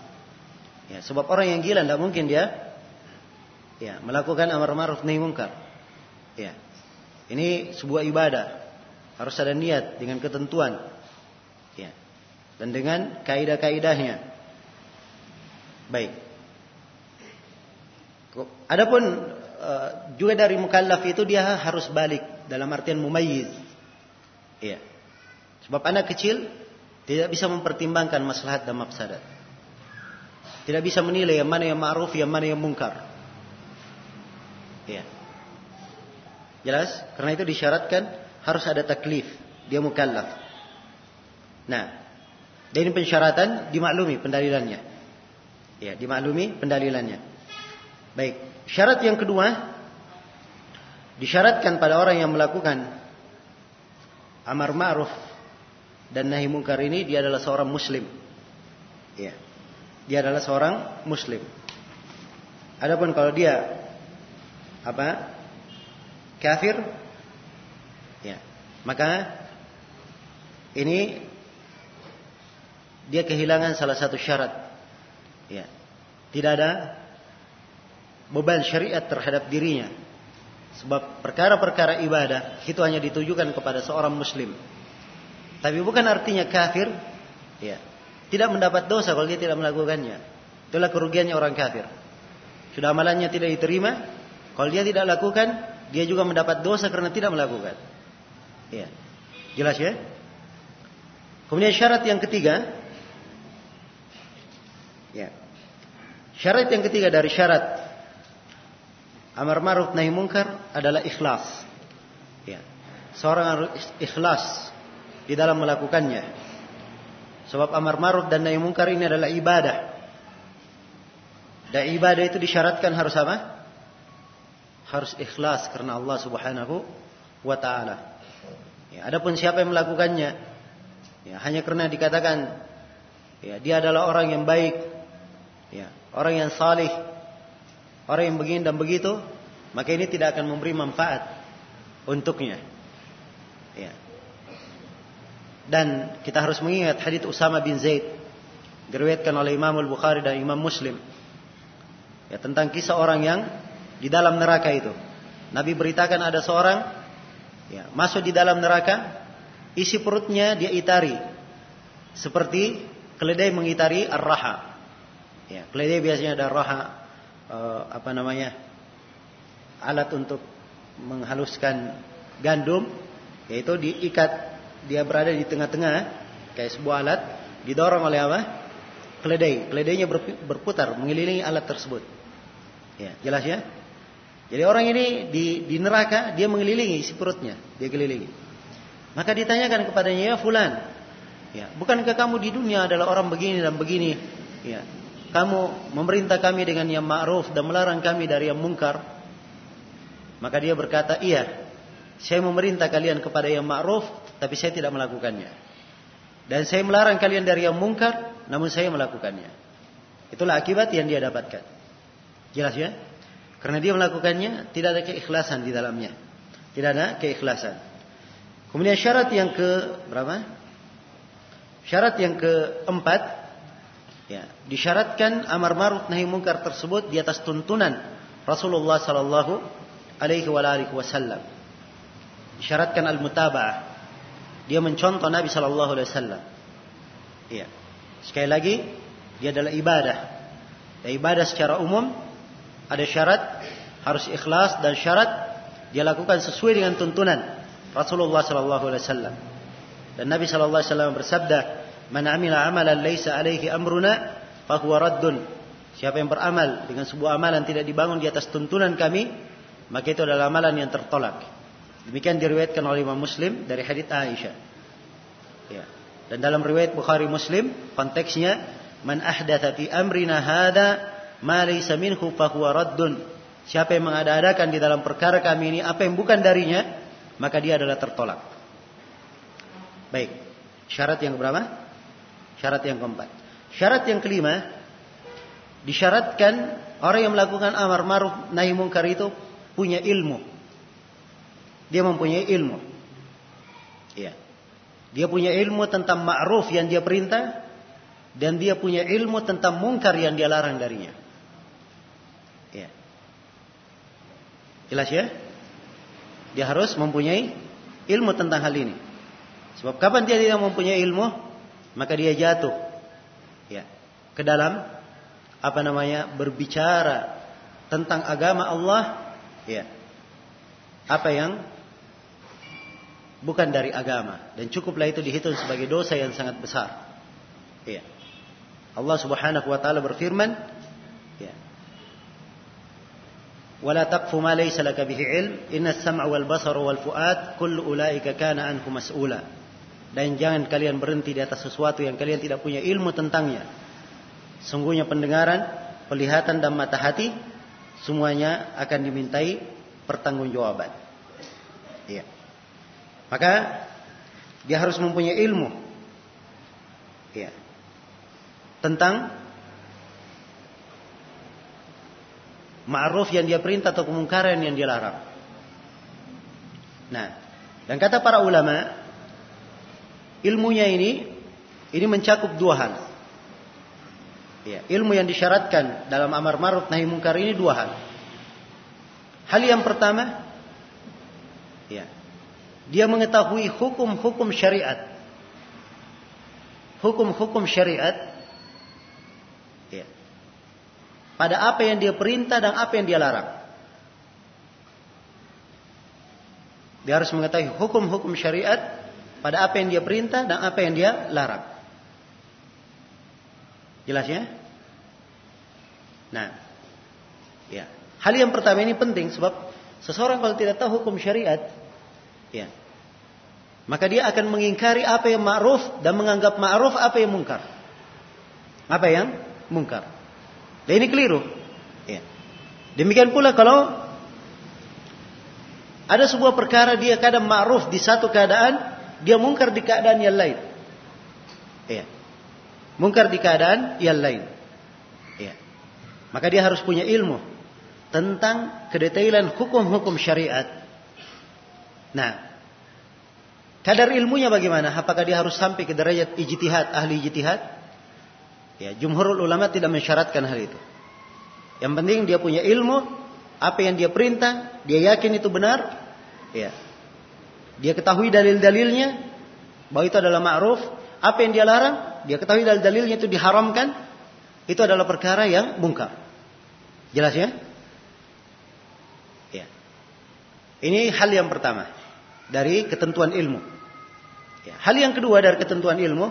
Ya, sebab orang yang gila tidak mungkin dia ya, melakukan amar ma'ruf nahi mungkar. Ya. Ini sebuah ibadah. Harus ada niat dengan ketentuan. Ya. Dan dengan kaidah-kaidahnya. Baik. Adapun uh, juga dari mukallaf itu dia harus balik dalam artian mumayyiz. Ya. Sebab anak kecil tidak bisa mempertimbangkan maslahat dan mafsadat. Tidak bisa menilai yang mana yang ma'ruf, yang mana yang mungkar. Ya. Jelas? Karena itu disyaratkan harus ada taklif. Dia mukallaf. Nah, dan ini pensyaratan dimaklumi pendalilannya. Ya, dimaklumi pendalilannya. Baik, syarat yang kedua disyaratkan pada orang yang melakukan amar ma'ruf dan nahi mungkar ini dia adalah seorang muslim. Ya. Dia adalah seorang muslim. Adapun kalau dia apa? kafir ya maka ini dia kehilangan salah satu syarat ya tidak ada beban syariat terhadap dirinya sebab perkara-perkara ibadah itu hanya ditujukan kepada seorang muslim tapi bukan artinya kafir ya tidak mendapat dosa kalau dia tidak melakukannya itulah kerugiannya orang kafir sudah amalannya tidak diterima kalau dia tidak lakukan dia juga mendapat dosa karena tidak melakukan. Ya. Jelas ya? Kemudian syarat yang ketiga ya. Syarat yang ketiga dari syarat amar ma'ruf nahi munkar adalah ikhlas. Ya. Seorang harus ikhlas di dalam melakukannya. Sebab amar ma'ruf dan nahi munkar ini adalah ibadah. Dan ibadah itu disyaratkan harus apa? harus ikhlas karena Allah Subhanahu wa taala. Ya, adapun siapa yang melakukannya, ya, hanya karena dikatakan ya, dia adalah orang yang baik, ya, orang yang salih, orang yang begini dan begitu, maka ini tidak akan memberi manfaat untuknya. Ya. Dan kita harus mengingat hadits Usama bin Zaid diriwayatkan oleh Imam Al-Bukhari dan Imam Muslim. Ya tentang kisah orang yang di dalam neraka itu. Nabi beritakan ada seorang ya, masuk di dalam neraka, isi perutnya dia itari seperti keledai mengitari ar-raha. Ya, keledai biasanya ada raha uh, apa namanya? alat untuk menghaluskan gandum yaitu diikat dia berada di tengah-tengah kayak sebuah alat didorong oleh apa? keledai. Keledainya berputar mengelilingi alat tersebut. Ya, jelas ya? Jadi orang ini di, di neraka dia mengelilingi isi perutnya, dia kelilingi. Maka ditanyakan kepadanya, ya fulan, ya, bukankah kamu di dunia adalah orang begini dan begini? Ya, kamu memerintah kami dengan yang ma'ruf dan melarang kami dari yang mungkar. Maka dia berkata, iya, saya memerintah kalian kepada yang ma'ruf, tapi saya tidak melakukannya. Dan saya melarang kalian dari yang mungkar, namun saya melakukannya. Itulah akibat yang dia dapatkan. Jelas ya? Karena dia melakukannya tidak ada keikhlasan di dalamnya. Tidak ada keikhlasan. Kemudian syarat yang ke berapa? Syarat yang keempat ya, disyaratkan amar ma'ruf nahi munkar tersebut di atas tuntunan Rasulullah sallallahu alaihi wasallam. Disyaratkan al-mutaba'ah. Dia mencontoh Nabi sallallahu alaihi wasallam. Iya. Sekali lagi, dia adalah ibadah. Dan ibadah secara umum ada syarat harus ikhlas dan syarat dia lakukan sesuai dengan tuntunan Rasulullah sallallahu alaihi wasallam. Dan Nabi sallallahu alaihi wasallam bersabda, "Man 'amila 'amalan laisa 'alaihi amruna fahuwa raddun." Siapa yang beramal dengan sebuah amalan tidak dibangun di atas tuntunan kami, maka itu adalah amalan yang tertolak. Demikian diriwayatkan oleh Imam Muslim dari hadits Aisyah. Ya. Dan dalam riwayat Bukhari Muslim konteksnya man ahdatha fi amrina hada ma laysa minhu fahuwa raddun. Siapa yang mengada-adakan di dalam perkara kami ini apa yang bukan darinya, maka dia adalah tertolak. Baik. Syarat yang berapa? Syarat yang keempat. Syarat yang kelima, disyaratkan orang yang melakukan amar ma'ruf nahi mungkar itu punya ilmu. Dia mempunyai ilmu. Iya. Dia punya ilmu tentang ma'ruf yang dia perintah dan dia punya ilmu tentang mungkar yang dia larang darinya. Ya. Jelas ya? Dia harus mempunyai ilmu tentang hal ini. Sebab kapan dia tidak mempunyai ilmu, maka dia jatuh ya ke dalam apa namanya berbicara tentang agama Allah ya apa yang bukan dari agama dan cukuplah itu dihitung sebagai dosa yang sangat besar ya Allah Subhanahu wa taala berfirman ولا تقف ما ليس لك به علم إن السمع والبصر والفؤاد كل أولئك كان عنه مسؤولا dan jangan kalian berhenti di atas sesuatu yang kalian tidak punya ilmu tentangnya sungguhnya pendengaran penglihatan dan mata hati semuanya akan dimintai pertanggungjawaban iya maka dia harus mempunyai ilmu iya tentang ma'ruf yang dia perintah atau kemungkaran yang dia larang. Nah, dan kata para ulama, ilmunya ini ini mencakup dua hal. Ya, ilmu yang disyaratkan dalam amar ma'ruf nahi mungkar ini dua hal. Hal yang pertama, ya, dia mengetahui hukum-hukum syariat. Hukum-hukum syariat pada apa yang dia perintah dan apa yang dia larang. Dia harus mengetahui hukum-hukum syariat pada apa yang dia perintah dan apa yang dia larang. Jelas ya? Nah, ya. Hal yang pertama ini penting sebab seseorang kalau tidak tahu hukum syariat, ya, maka dia akan mengingkari apa yang ma'ruf dan menganggap ma'ruf apa yang mungkar. Apa yang mungkar. Dan ini keliru. Ya. Demikian pula kalau Ada sebuah perkara dia kadang ma'ruf di satu keadaan, dia mungkar di keadaan yang lain. Iya. Mungkar di keadaan yang lain. Iya. Maka dia harus punya ilmu tentang kedetailan hukum-hukum syariat. Nah, kadar ilmunya bagaimana? Apakah dia harus sampai ke derajat ijtihad, ahli ijtihad? Ya, jumhurul ulama tidak mensyaratkan hal itu. Yang penting dia punya ilmu apa yang dia perintah, dia yakin itu benar, ya. Dia ketahui dalil-dalilnya bahwa itu adalah ma'ruf, apa yang dia larang, dia ketahui dalil-dalilnya itu diharamkan, itu adalah perkara yang mungkar. Jelas ya? Ya. Ini hal yang pertama dari ketentuan ilmu. Ya. Hal yang kedua dari ketentuan ilmu,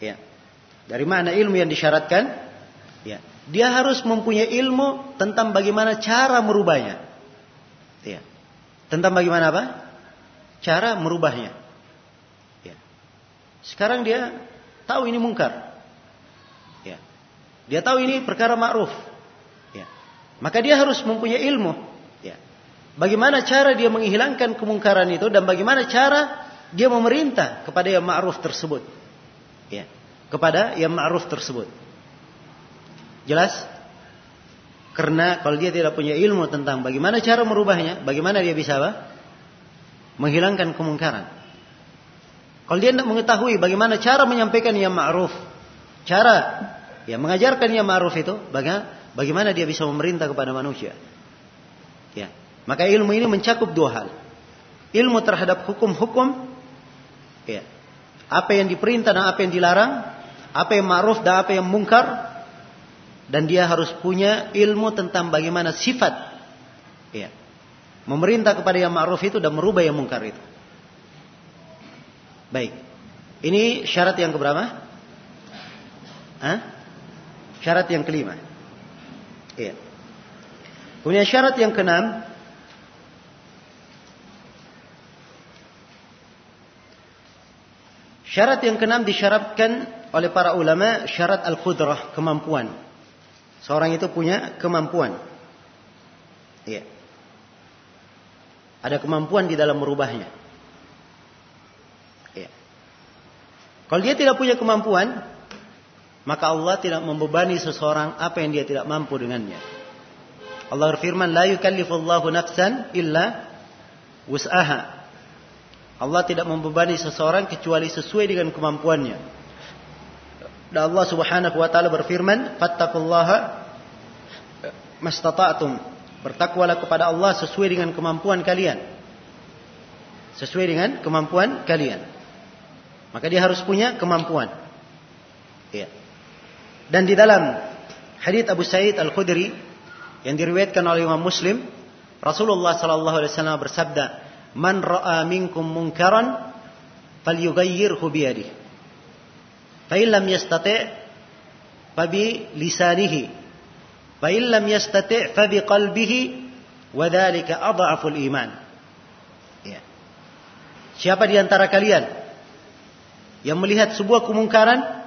ya. Dari mana ilmu yang disyaratkan? Ya. Dia harus mempunyai ilmu tentang bagaimana cara merubahnya. Ya. Tentang bagaimana apa? Cara merubahnya. Ya. Sekarang dia tahu ini mungkar. Ya. Dia tahu ini perkara ma'ruf. Ya. Maka dia harus mempunyai ilmu. Bagaimana cara dia menghilangkan kemungkaran itu dan bagaimana cara dia memerintah kepada yang ma'ruf tersebut. Ya. Kepada yang ma'ruf tersebut. Jelas? Karena kalau dia tidak punya ilmu tentang bagaimana cara merubahnya, bagaimana dia bisa apa? Menghilangkan kemungkaran. Kalau dia tidak mengetahui bagaimana cara menyampaikan yang ma'ruf, cara ya mengajarkan yang ma'ruf itu, bagaimana dia bisa memerintah kepada manusia. Ya. Maka ilmu ini mencakup dua hal. Ilmu terhadap hukum-hukum, ya. Apa yang diperintah dan apa yang dilarang, apa yang ma'ruf dan apa yang mungkar, dan dia harus punya ilmu tentang bagaimana sifat ya memerintah kepada yang ma'ruf itu dan merubah yang mungkar itu. Baik. Ini syarat yang keberapa? Hah? Syarat yang kelima. Iya. Kemudian syarat yang keenam Syarat yang keenam disyaratkan oleh para ulama syarat al-qudrah, kemampuan. Seorang itu punya kemampuan. Iya. Ada kemampuan di dalam merubahnya. Iya. Kalau dia tidak punya kemampuan, maka Allah tidak membebani seseorang apa yang dia tidak mampu dengannya. Allah berfirman, "La yukallifullahu nafsan illa wus'aha." Allah tidak membebani seseorang kecuali sesuai dengan kemampuannya. Dan Allah Subhanahu wa taala berfirman, "Fattaqullaha mastata'tum." Bertakwalah kepada Allah sesuai dengan kemampuan kalian. Sesuai dengan kemampuan kalian. Maka dia harus punya kemampuan. Ya. Dan di dalam hadits Abu Sa'id Al-Khudri yang diriwayatkan oleh Imam Muslim, Rasulullah sallallahu alaihi wasallam bersabda, Man ra'a minkum munkaran falyughayyirhu bi yadihi. Fa in lam yastati' fa bi lisanihi. Fa in lam yastati' fa bi qalbihi wa dzalika adhaful iman. Ya. Siapa di antara kalian yang melihat sebuah kemungkaran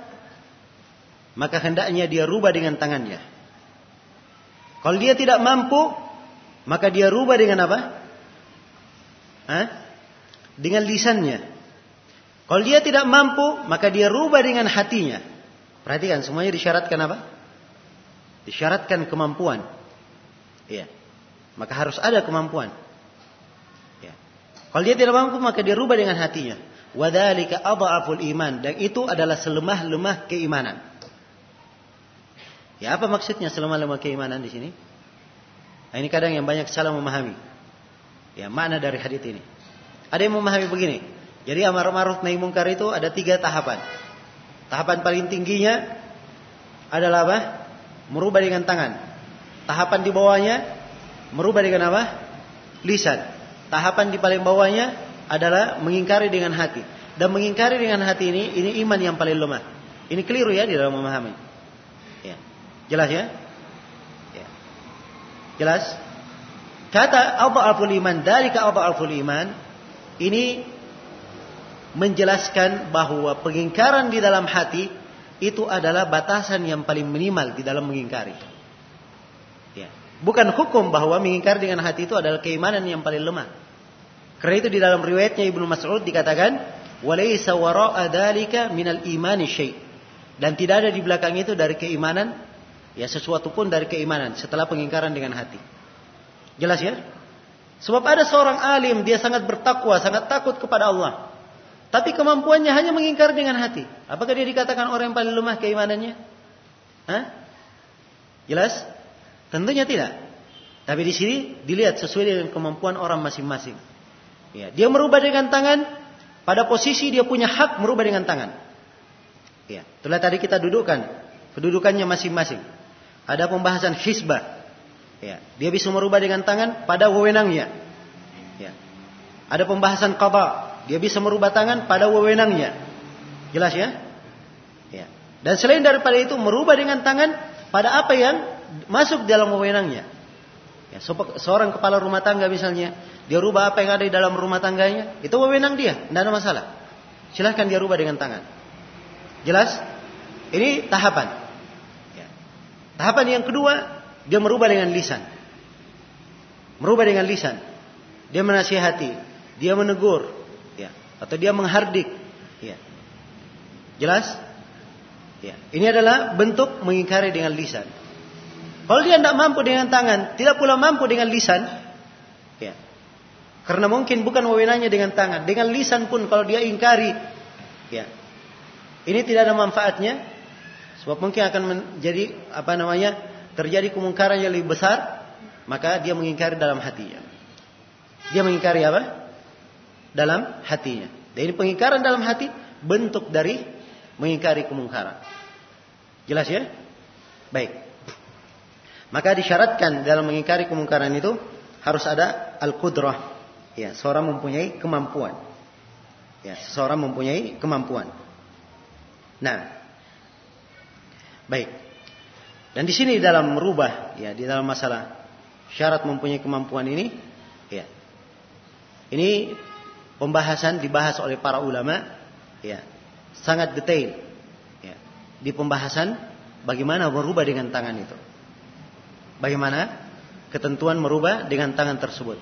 maka hendaknya dia rubah dengan tangannya. Kalau dia tidak mampu, maka dia rubah dengan apa? Dengan lisannya. Kalau dia tidak mampu, maka dia rubah dengan hatinya. Perhatikan, semuanya disyaratkan apa? Disyaratkan kemampuan. Iya. Maka harus ada kemampuan. Ya. Kalau dia tidak mampu, maka dia rubah dengan hatinya. Wadhalika adha'aful iman. Dan itu adalah selemah-lemah keimanan. Ya apa maksudnya selemah-lemah keimanan di sini? Nah, ini kadang yang banyak salah memahami. Ya makna dari hadis ini. Ada yang memahami begini. Jadi amar ma'ruf nahi mungkar itu ada tiga tahapan. Tahapan paling tingginya adalah apa? Merubah dengan tangan. Tahapan di bawahnya merubah dengan apa? Lisan. Tahapan di paling bawahnya adalah mengingkari dengan hati. Dan mengingkari dengan hati ini, ini iman yang paling lemah. Ini keliru ya di dalam memahami. Ya. Jelas ya? ya. Jelas? Kata Abu iman Abu iman ini menjelaskan bahwa pengingkaran di dalam hati itu adalah batasan yang paling minimal di dalam mengingkari. Ya. Bukan hukum bahwa mengingkari dengan hati itu adalah keimanan yang paling lemah. Karena itu di dalam riwayatnya Ibnu Mas'ud dikatakan, "Walaysa wara'a dzalika minal imani syai'." Dan tidak ada di belakang itu dari keimanan ya sesuatu pun dari keimanan setelah pengingkaran dengan hati. Jelas ya? Sebab ada seorang alim dia sangat bertakwa, sangat takut kepada Allah. Tapi kemampuannya hanya mengingkar dengan hati. Apakah dia dikatakan orang yang paling lemah keimanannya? Hah? Jelas? Tentunya tidak. Tapi di sini dilihat sesuai dengan kemampuan orang masing-masing. Ya, dia merubah dengan tangan pada posisi dia punya hak merubah dengan tangan. Ya, itulah tadi kita dudukkan kedudukannya masing-masing. Ada pembahasan hisbah. Ya, dia bisa merubah dengan tangan pada wewenangnya. Ya. Ada pembahasan qada, dia bisa merubah tangan pada wewenangnya. Jelas ya? Ya. Dan selain daripada itu merubah dengan tangan pada apa yang masuk dalam wewenangnya. Ya, seorang kepala rumah tangga misalnya, dia rubah apa yang ada di dalam rumah tangganya, itu wewenang dia, tidak ada masalah. Silahkan dia rubah dengan tangan. Jelas? Ini tahapan. Ya. Tahapan yang kedua, dia merubah dengan lisan. Merubah dengan lisan. Dia menasihati, dia menegur, ya, atau dia menghardik. Ya. Jelas? Ya. Ini adalah bentuk mengingkari dengan lisan. Kalau dia tidak mampu dengan tangan, tidak pula mampu dengan lisan, ya. Karena mungkin bukan wewenangnya dengan tangan, dengan lisan pun kalau dia ingkari, ya. Ini tidak ada manfaatnya, sebab mungkin akan menjadi apa namanya terjadi kemungkaran yang lebih besar, maka dia mengingkari dalam hatinya. Dia mengingkari apa? Dalam hatinya. Ini pengingkaran dalam hati bentuk dari mengingkari kemungkaran. Jelas ya? Baik. Maka disyaratkan dalam mengingkari kemungkaran itu harus ada al-qudrah. Ya, seorang mempunyai kemampuan. Ya, seseorang mempunyai kemampuan. Nah, baik. Dan di sini dalam merubah, ya, di dalam masalah syarat mempunyai kemampuan ini, ya, ini pembahasan dibahas oleh para ulama, ya, sangat detail, ya, di pembahasan bagaimana merubah dengan tangan itu. Bagaimana ketentuan merubah dengan tangan tersebut?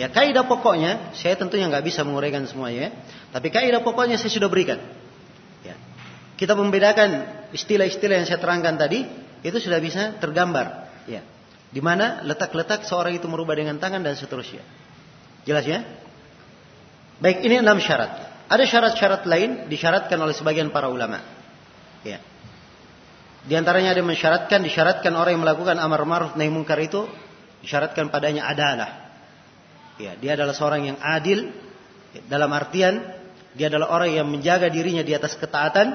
Ya kaidah pokoknya saya tentunya nggak bisa menguraikan semuanya, tapi kaidah pokoknya saya sudah berikan. Ya. Kita membedakan istilah-istilah yang saya terangkan tadi itu sudah bisa tergambar. Ya. Di mana letak-letak seorang itu merubah dengan tangan dan seterusnya. Jelas ya? Baik, ini enam syarat. Ada syarat-syarat lain disyaratkan oleh sebagian para ulama. Ya. Di antaranya ada mensyaratkan, disyaratkan orang yang melakukan amar ma'ruf nahi munkar itu disyaratkan padanya adalah. Ya, dia adalah seorang yang adil dalam artian dia adalah orang yang menjaga dirinya di atas ketaatan,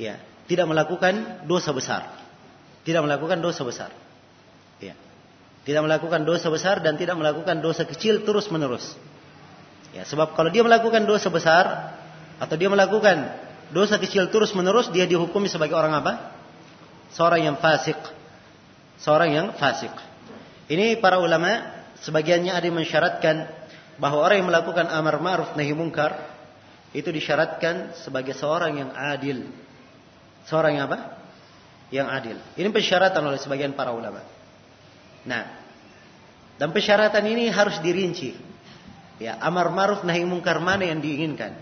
ya, tidak melakukan dosa besar. Tidak melakukan dosa besar. Ya. Tidak melakukan dosa besar dan tidak melakukan dosa kecil terus-menerus. Ya, sebab kalau dia melakukan dosa besar atau dia melakukan dosa kecil terus-menerus, dia dihukumi sebagai orang apa? seorang yang fasik. Seorang yang fasik. Ini para ulama sebagiannya ada yang mensyaratkan bahwa orang yang melakukan amar ma'ruf nahi munkar itu disyaratkan sebagai seorang yang adil. Seorang yang apa? Yang adil. Ini persyaratan oleh sebagian para ulama. Nah, dan persyaratan ini harus dirinci. Ya, amar ma'ruf nahi munkar mana yang diinginkan?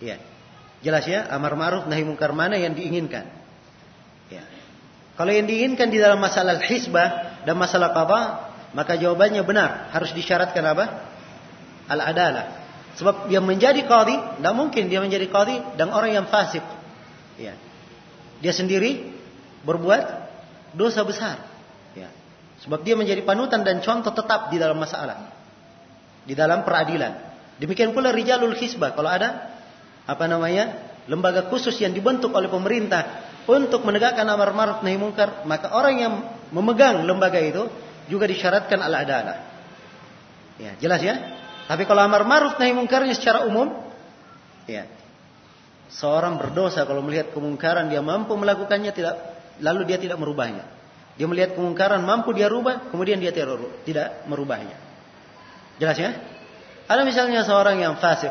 Ya. Jelas ya, amar ma'ruf nahi munkar mana yang diinginkan? Kalau yang diinginkan di dalam masalah hisbah dan masalah qada, maka jawabannya benar, harus disyaratkan apa? Al-adalah. Sebab yang menjadi qadi, tidak mungkin dia menjadi qadi dan orang yang fasik. Ya. Dia sendiri berbuat dosa besar. Ya. Sebab dia menjadi panutan dan contoh tetap di dalam masalah. Di dalam peradilan. Demikian pula rijalul hisbah. Kalau ada apa namanya lembaga khusus yang dibentuk oleh pemerintah untuk menegakkan amar ma'ruf nahi munkar, maka orang yang memegang lembaga itu juga disyaratkan al-adalah. Ya, jelas ya? Tapi kalau amar ma'ruf nahi munkarnya secara umum, ya. Seorang berdosa kalau melihat kemungkaran dia mampu melakukannya tidak lalu dia tidak merubahnya. Dia melihat kemungkaran mampu dia rubah, kemudian dia tidak merubahnya. Jelas ya? Ada misalnya seorang yang fasik,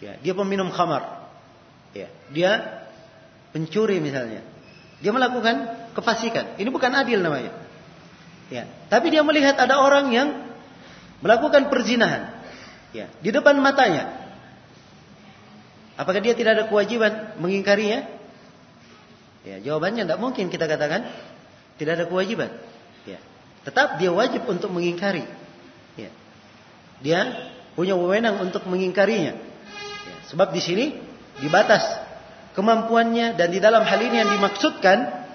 ya, dia peminum khamar. Ya, dia pencuri misalnya. Dia melakukan kefasikan. Ini bukan adil namanya. Ya, tapi dia melihat ada orang yang melakukan perzinahan. Ya, di depan matanya. Apakah dia tidak ada kewajiban mengingkarinya? Ya, jawabannya tidak mungkin kita katakan tidak ada kewajiban. Ya. Tetap dia wajib untuk mengingkari. Ya. Dia punya wewenang untuk mengingkarinya. Ya. Sebab di sini dibatas kemampuannya dan di dalam hal ini yang dimaksudkan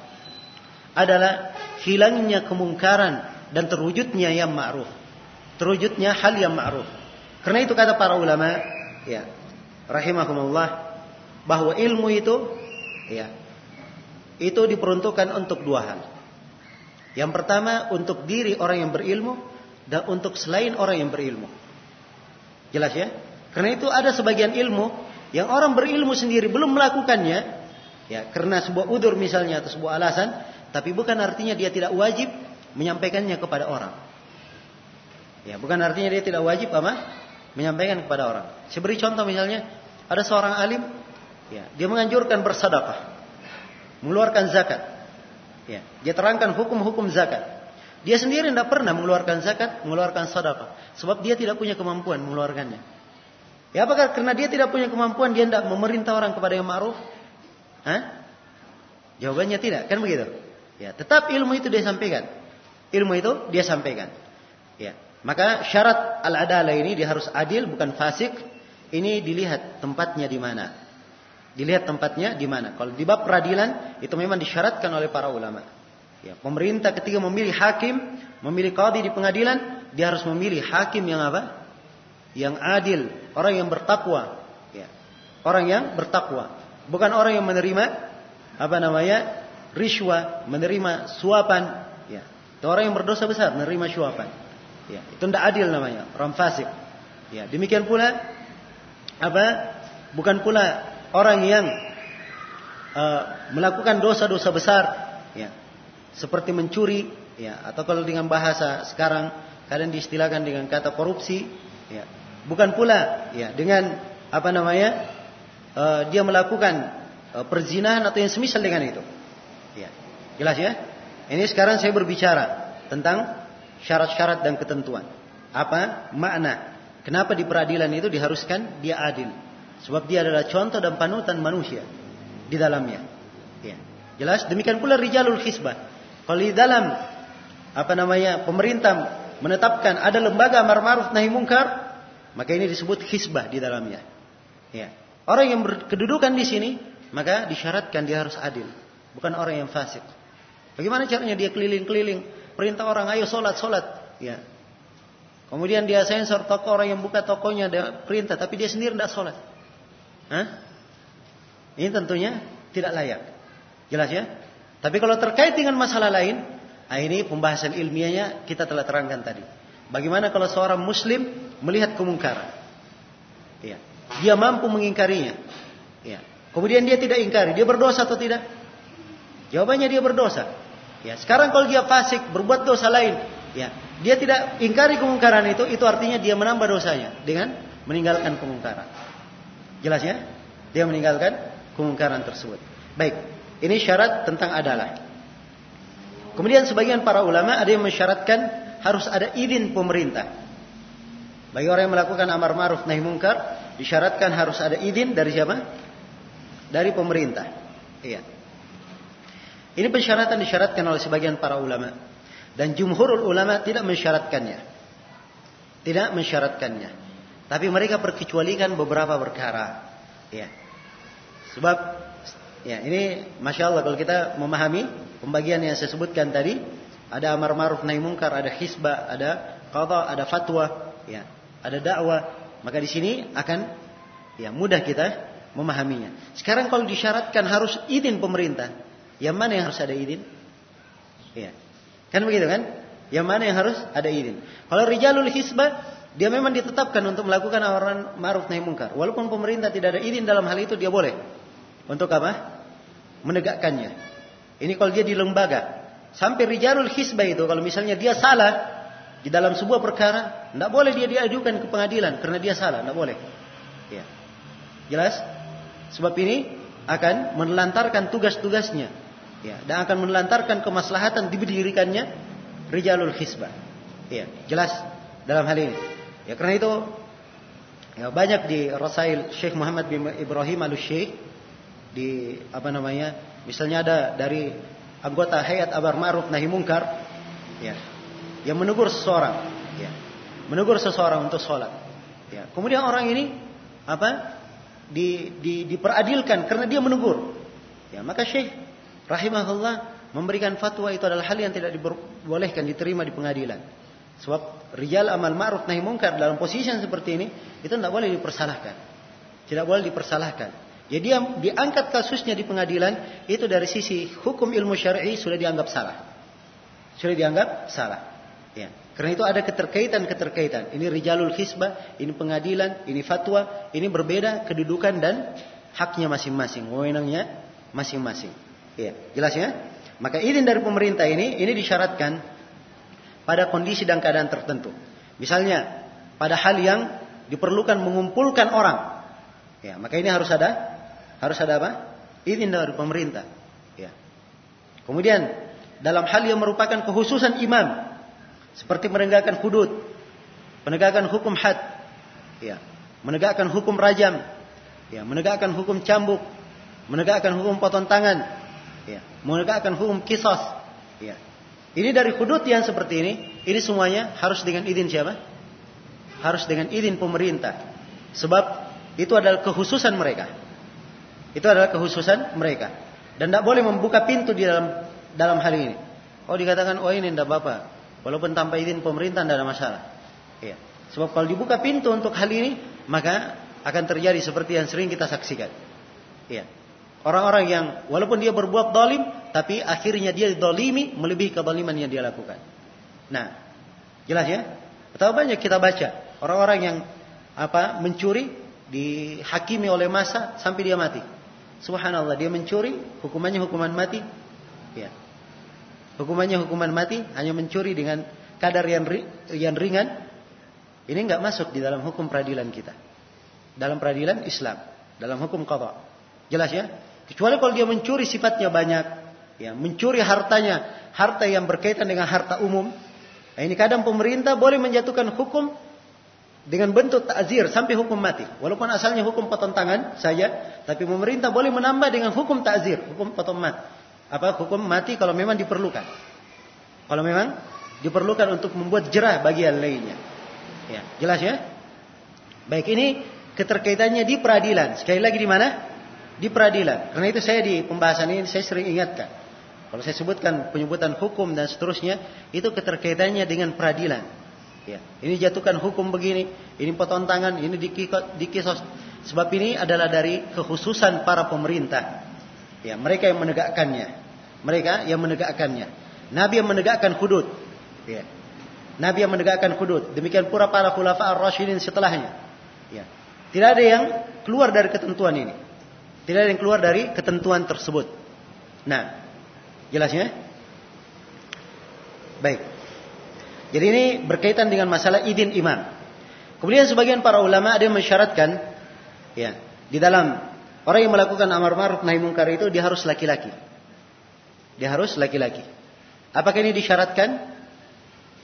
adalah hilangnya kemungkaran dan terwujudnya yang ma'ruf. Terwujudnya hal yang ma'ruf. Karena itu kata para ulama, ya, rahimahumullah, bahwa ilmu itu, ya, itu diperuntukkan untuk dua hal. Yang pertama untuk diri orang yang berilmu dan untuk selain orang yang berilmu. Jelas ya? Karena itu ada sebagian ilmu yang orang berilmu sendiri belum melakukannya, ya, karena sebuah udur misalnya atau sebuah alasan, tapi bukan artinya dia tidak wajib menyampaikannya kepada orang. Ya, bukan artinya dia tidak wajib apa? Menyampaikan kepada orang. Saya beri contoh misalnya, ada seorang alim, ya, dia menganjurkan bersedekah, mengeluarkan zakat. Ya, dia terangkan hukum-hukum zakat. Dia sendiri tidak pernah mengeluarkan zakat, mengeluarkan sedekah, sebab dia tidak punya kemampuan mengeluarkannya. Ya apakah karena dia tidak punya kemampuan dia tidak memerintah orang kepada yang ma'ruf? Jawabannya tidak, kan begitu? Ya, tetap ilmu itu dia sampaikan. Ilmu itu dia sampaikan. Ya. Maka syarat al-adalah ini dia harus adil bukan fasik. Ini dilihat tempatnya di mana. Dilihat tempatnya di mana. Kalau di bab peradilan itu memang disyaratkan oleh para ulama. Ya, pemerintah ketika memilih hakim, memilih qadhi di pengadilan, dia harus memilih hakim yang apa? Yang adil, orang yang bertakwa. Ya. Orang yang bertakwa, bukan orang yang menerima apa namanya? riswa, menerima suapan, ya. Itu orang yang berdosa besar menerima suapan. Ya, itu tidak adil namanya, orang fasik. Ya, demikian pula apa? Bukan pula orang yang uh, melakukan dosa-dosa besar, ya. Seperti mencuri, ya, atau kalau dengan bahasa sekarang kalian diistilahkan dengan kata korupsi, ya. Bukan pula ya dengan apa namanya? Uh, dia melakukan uh, perzinahan atau yang semisal dengan itu. Ya. Jelas ya? Ini sekarang saya berbicara tentang syarat-syarat dan ketentuan. Apa makna? Kenapa di peradilan itu diharuskan dia adil? Sebab dia adalah contoh dan panutan manusia di dalamnya. Ya. Jelas? Demikian pula rijalul hisbah. Kalau di dalam apa namanya pemerintah menetapkan ada lembaga amar ma'ruf nahi mungkar, maka ini disebut hisbah di dalamnya. Ya. Orang yang berkedudukan di sini, maka disyaratkan dia harus adil. Bukan orang yang fasik. Bagaimana caranya dia keliling-keliling, perintah orang ayo sholat sholat, ya. Kemudian dia sensor toko orang yang buka tokonya dia perintah, tapi dia sendiri tidak sholat. Hah? Ini tentunya tidak layak. Jelas ya? Tapi kalau terkait dengan masalah lain, nah ini pembahasan ilmiahnya kita telah terangkan tadi. Bagaimana kalau seorang muslim melihat kemungkaran? Ya. Dia mampu mengingkarinya. Ya. Kemudian dia tidak ingkari, dia berdosa atau tidak? Jawabannya dia berdosa. Ya, sekarang kalau dia fasik berbuat dosa lain, ya, dia tidak ingkari kemungkaran itu, itu artinya dia menambah dosanya dengan meninggalkan kemungkaran. Jelas ya? Dia meninggalkan kemungkaran tersebut. Baik, ini syarat tentang adalah. Kemudian sebagian para ulama ada yang mensyaratkan harus ada izin pemerintah. Bagi orang yang melakukan amar ma'ruf nahi mungkar, disyaratkan harus ada izin dari siapa? Dari pemerintah. Iya. Ini persyaratan disyaratkan oleh sebagian para ulama. Dan jumhurul ulama tidak mensyaratkannya. Tidak mensyaratkannya. Tapi mereka perkecualikan beberapa perkara. Ya. Sebab ya ini masya Allah kalau kita memahami pembagian yang saya sebutkan tadi ada amar ma'ruf nahi mungkar, ada hisbah, ada qada, ada fatwa, ya, ada dakwah, maka di sini akan ya mudah kita memahaminya. Sekarang kalau disyaratkan harus izin pemerintah, yang mana yang harus ada izin? Ya. Kan begitu kan? Yang mana yang harus ada izin? Kalau rijalul hisbah, dia memang ditetapkan untuk melakukan amaran ma'ruf nahi mungkar. Walaupun pemerintah tidak ada izin dalam hal itu, dia boleh. Untuk apa? Menegakkannya. Ini kalau dia di lembaga. Sampai rijalul hisbah itu, kalau misalnya dia salah di dalam sebuah perkara, tidak boleh dia diajukan ke pengadilan karena dia salah, tidak boleh. Ya. Jelas? Sebab ini akan menelantarkan tugas-tugasnya Ya, dan akan menelantarkan kemaslahatan diberdirikannya rijalul hisbah. Ya, jelas dalam hal ini. Ya, karena itu Ya, banyak di Rasail Syekh Muhammad bin Ibrahim al-Syekh di apa namanya? Misalnya ada dari anggota hayat abar ma'ruf nahi mungkar ya, yang menegur seseorang, ya. Menegur seseorang untuk sholat. Ya. Kemudian orang ini apa? Di, di, diperadilkan karena dia menegur. Ya, maka Syekh rahimahullah memberikan fatwa itu adalah hal yang tidak dibolehkan diterima di pengadilan. Sebab rijal amal ma'ruf nahi mungkar dalam posisi yang seperti ini itu tidak boleh dipersalahkan. Tidak boleh dipersalahkan. Jadi yang diangkat kasusnya di pengadilan itu dari sisi hukum ilmu syar'i sudah dianggap salah. Sudah dianggap salah. Ya. Karena itu ada keterkaitan-keterkaitan. Ini rijalul hisbah, ini pengadilan, ini fatwa, ini berbeda kedudukan dan haknya masing-masing, wewenangnya masing-masing. Ya, jelas ya? Maka izin dari pemerintah ini ini disyaratkan pada kondisi dan keadaan tertentu. Misalnya pada hal yang diperlukan mengumpulkan orang. Ya, maka ini harus ada harus ada apa? Izin dari pemerintah. Ya. Kemudian dalam hal yang merupakan kekhususan imam seperti menegakkan hudud, menegakkan hukum had, ya, menegakkan hukum rajam, ya, menegakkan hukum cambuk, menegakkan hukum potong tangan, ya, menegakkan hukum kisos, ya. Ini dari hudud yang seperti ini, ini semuanya harus dengan izin siapa? Harus dengan izin pemerintah. Sebab itu adalah kekhususan mereka. Itu adalah kekhususan mereka. Dan tidak boleh membuka pintu di dalam dalam hal ini. Oh dikatakan, oh ini tidak apa-apa. Walaupun tanpa izin pemerintah tidak ada masalah. Ya. Sebab kalau dibuka pintu untuk hal ini, maka akan terjadi seperti yang sering kita saksikan. Ya. Orang-orang yang walaupun dia berbuat dolim, tapi akhirnya dia dolimi melebihi kedoliman yang dia lakukan. Nah, jelas ya? Betapa banyak kita baca orang-orang yang apa mencuri dihakimi oleh masa sampai dia mati. Subhanallah, dia mencuri, hukumannya hukuman mati. Ya. Hukumannya hukuman mati, hanya mencuri dengan kadar yang yang ringan. Ini nggak masuk di dalam hukum peradilan kita. Dalam peradilan Islam, dalam hukum qada. Jelas ya? Kecuali kalau dia mencuri sifatnya banyak, ya, mencuri hartanya, harta yang berkaitan dengan harta umum. Nah, ini kadang pemerintah boleh menjatuhkan hukum dengan bentuk takzir sampai hukum mati. Walaupun asalnya hukum potong tangan saja, tapi pemerintah boleh menambah dengan hukum takzir, hukum potong mati. Apa hukum mati kalau memang diperlukan. Kalau memang diperlukan untuk membuat jerah bagi lainnya. Ya, jelas ya? Baik ini keterkaitannya di peradilan. Sekali lagi di mana? Di peradilan. Karena itu saya di pembahasan ini saya sering ingatkan. Kalau saya sebutkan penyebutan hukum dan seterusnya, itu keterkaitannya dengan peradilan. Ya, ini jatuhkan hukum begini, ini potong tangan, ini dikisos. Sebab ini adalah dari kekhususan para pemerintah. Ya, mereka yang menegakkannya. Mereka yang menegakkannya. Nabi yang menegakkan hudud. Ya. Nabi yang menegakkan hudud. Demikian pula para khulafa ar-rasyidin setelahnya. Ya. Tidak ada yang keluar dari ketentuan ini. Tidak ada yang keluar dari ketentuan tersebut. Nah, jelasnya? Baik. Jadi ini berkaitan dengan masalah izin imam. Kemudian sebagian para ulama ada yang mensyaratkan ya, di dalam orang yang melakukan amar ma'ruf nahi mungkar itu dia harus laki-laki. Dia harus laki-laki. Apakah ini disyaratkan?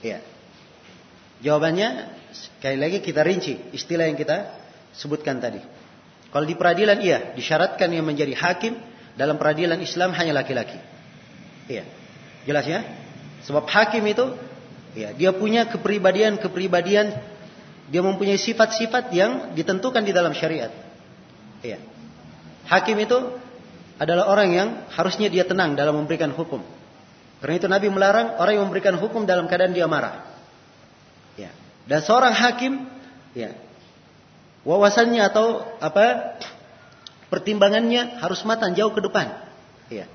Ya. Jawabannya sekali lagi kita rinci istilah yang kita sebutkan tadi. Kalau di peradilan iya, disyaratkan yang menjadi hakim dalam peradilan Islam hanya laki-laki. Iya. Jelas ya? Sebab hakim itu ya, dia punya kepribadian-kepribadian dia mempunyai sifat-sifat yang ditentukan di dalam syariat. Iya. Hakim itu adalah orang yang harusnya dia tenang dalam memberikan hukum. Karena itu Nabi melarang orang yang memberikan hukum dalam keadaan dia marah. Ya. Dan seorang hakim ya, wawasannya atau apa pertimbangannya harus matang jauh ke depan. Ya.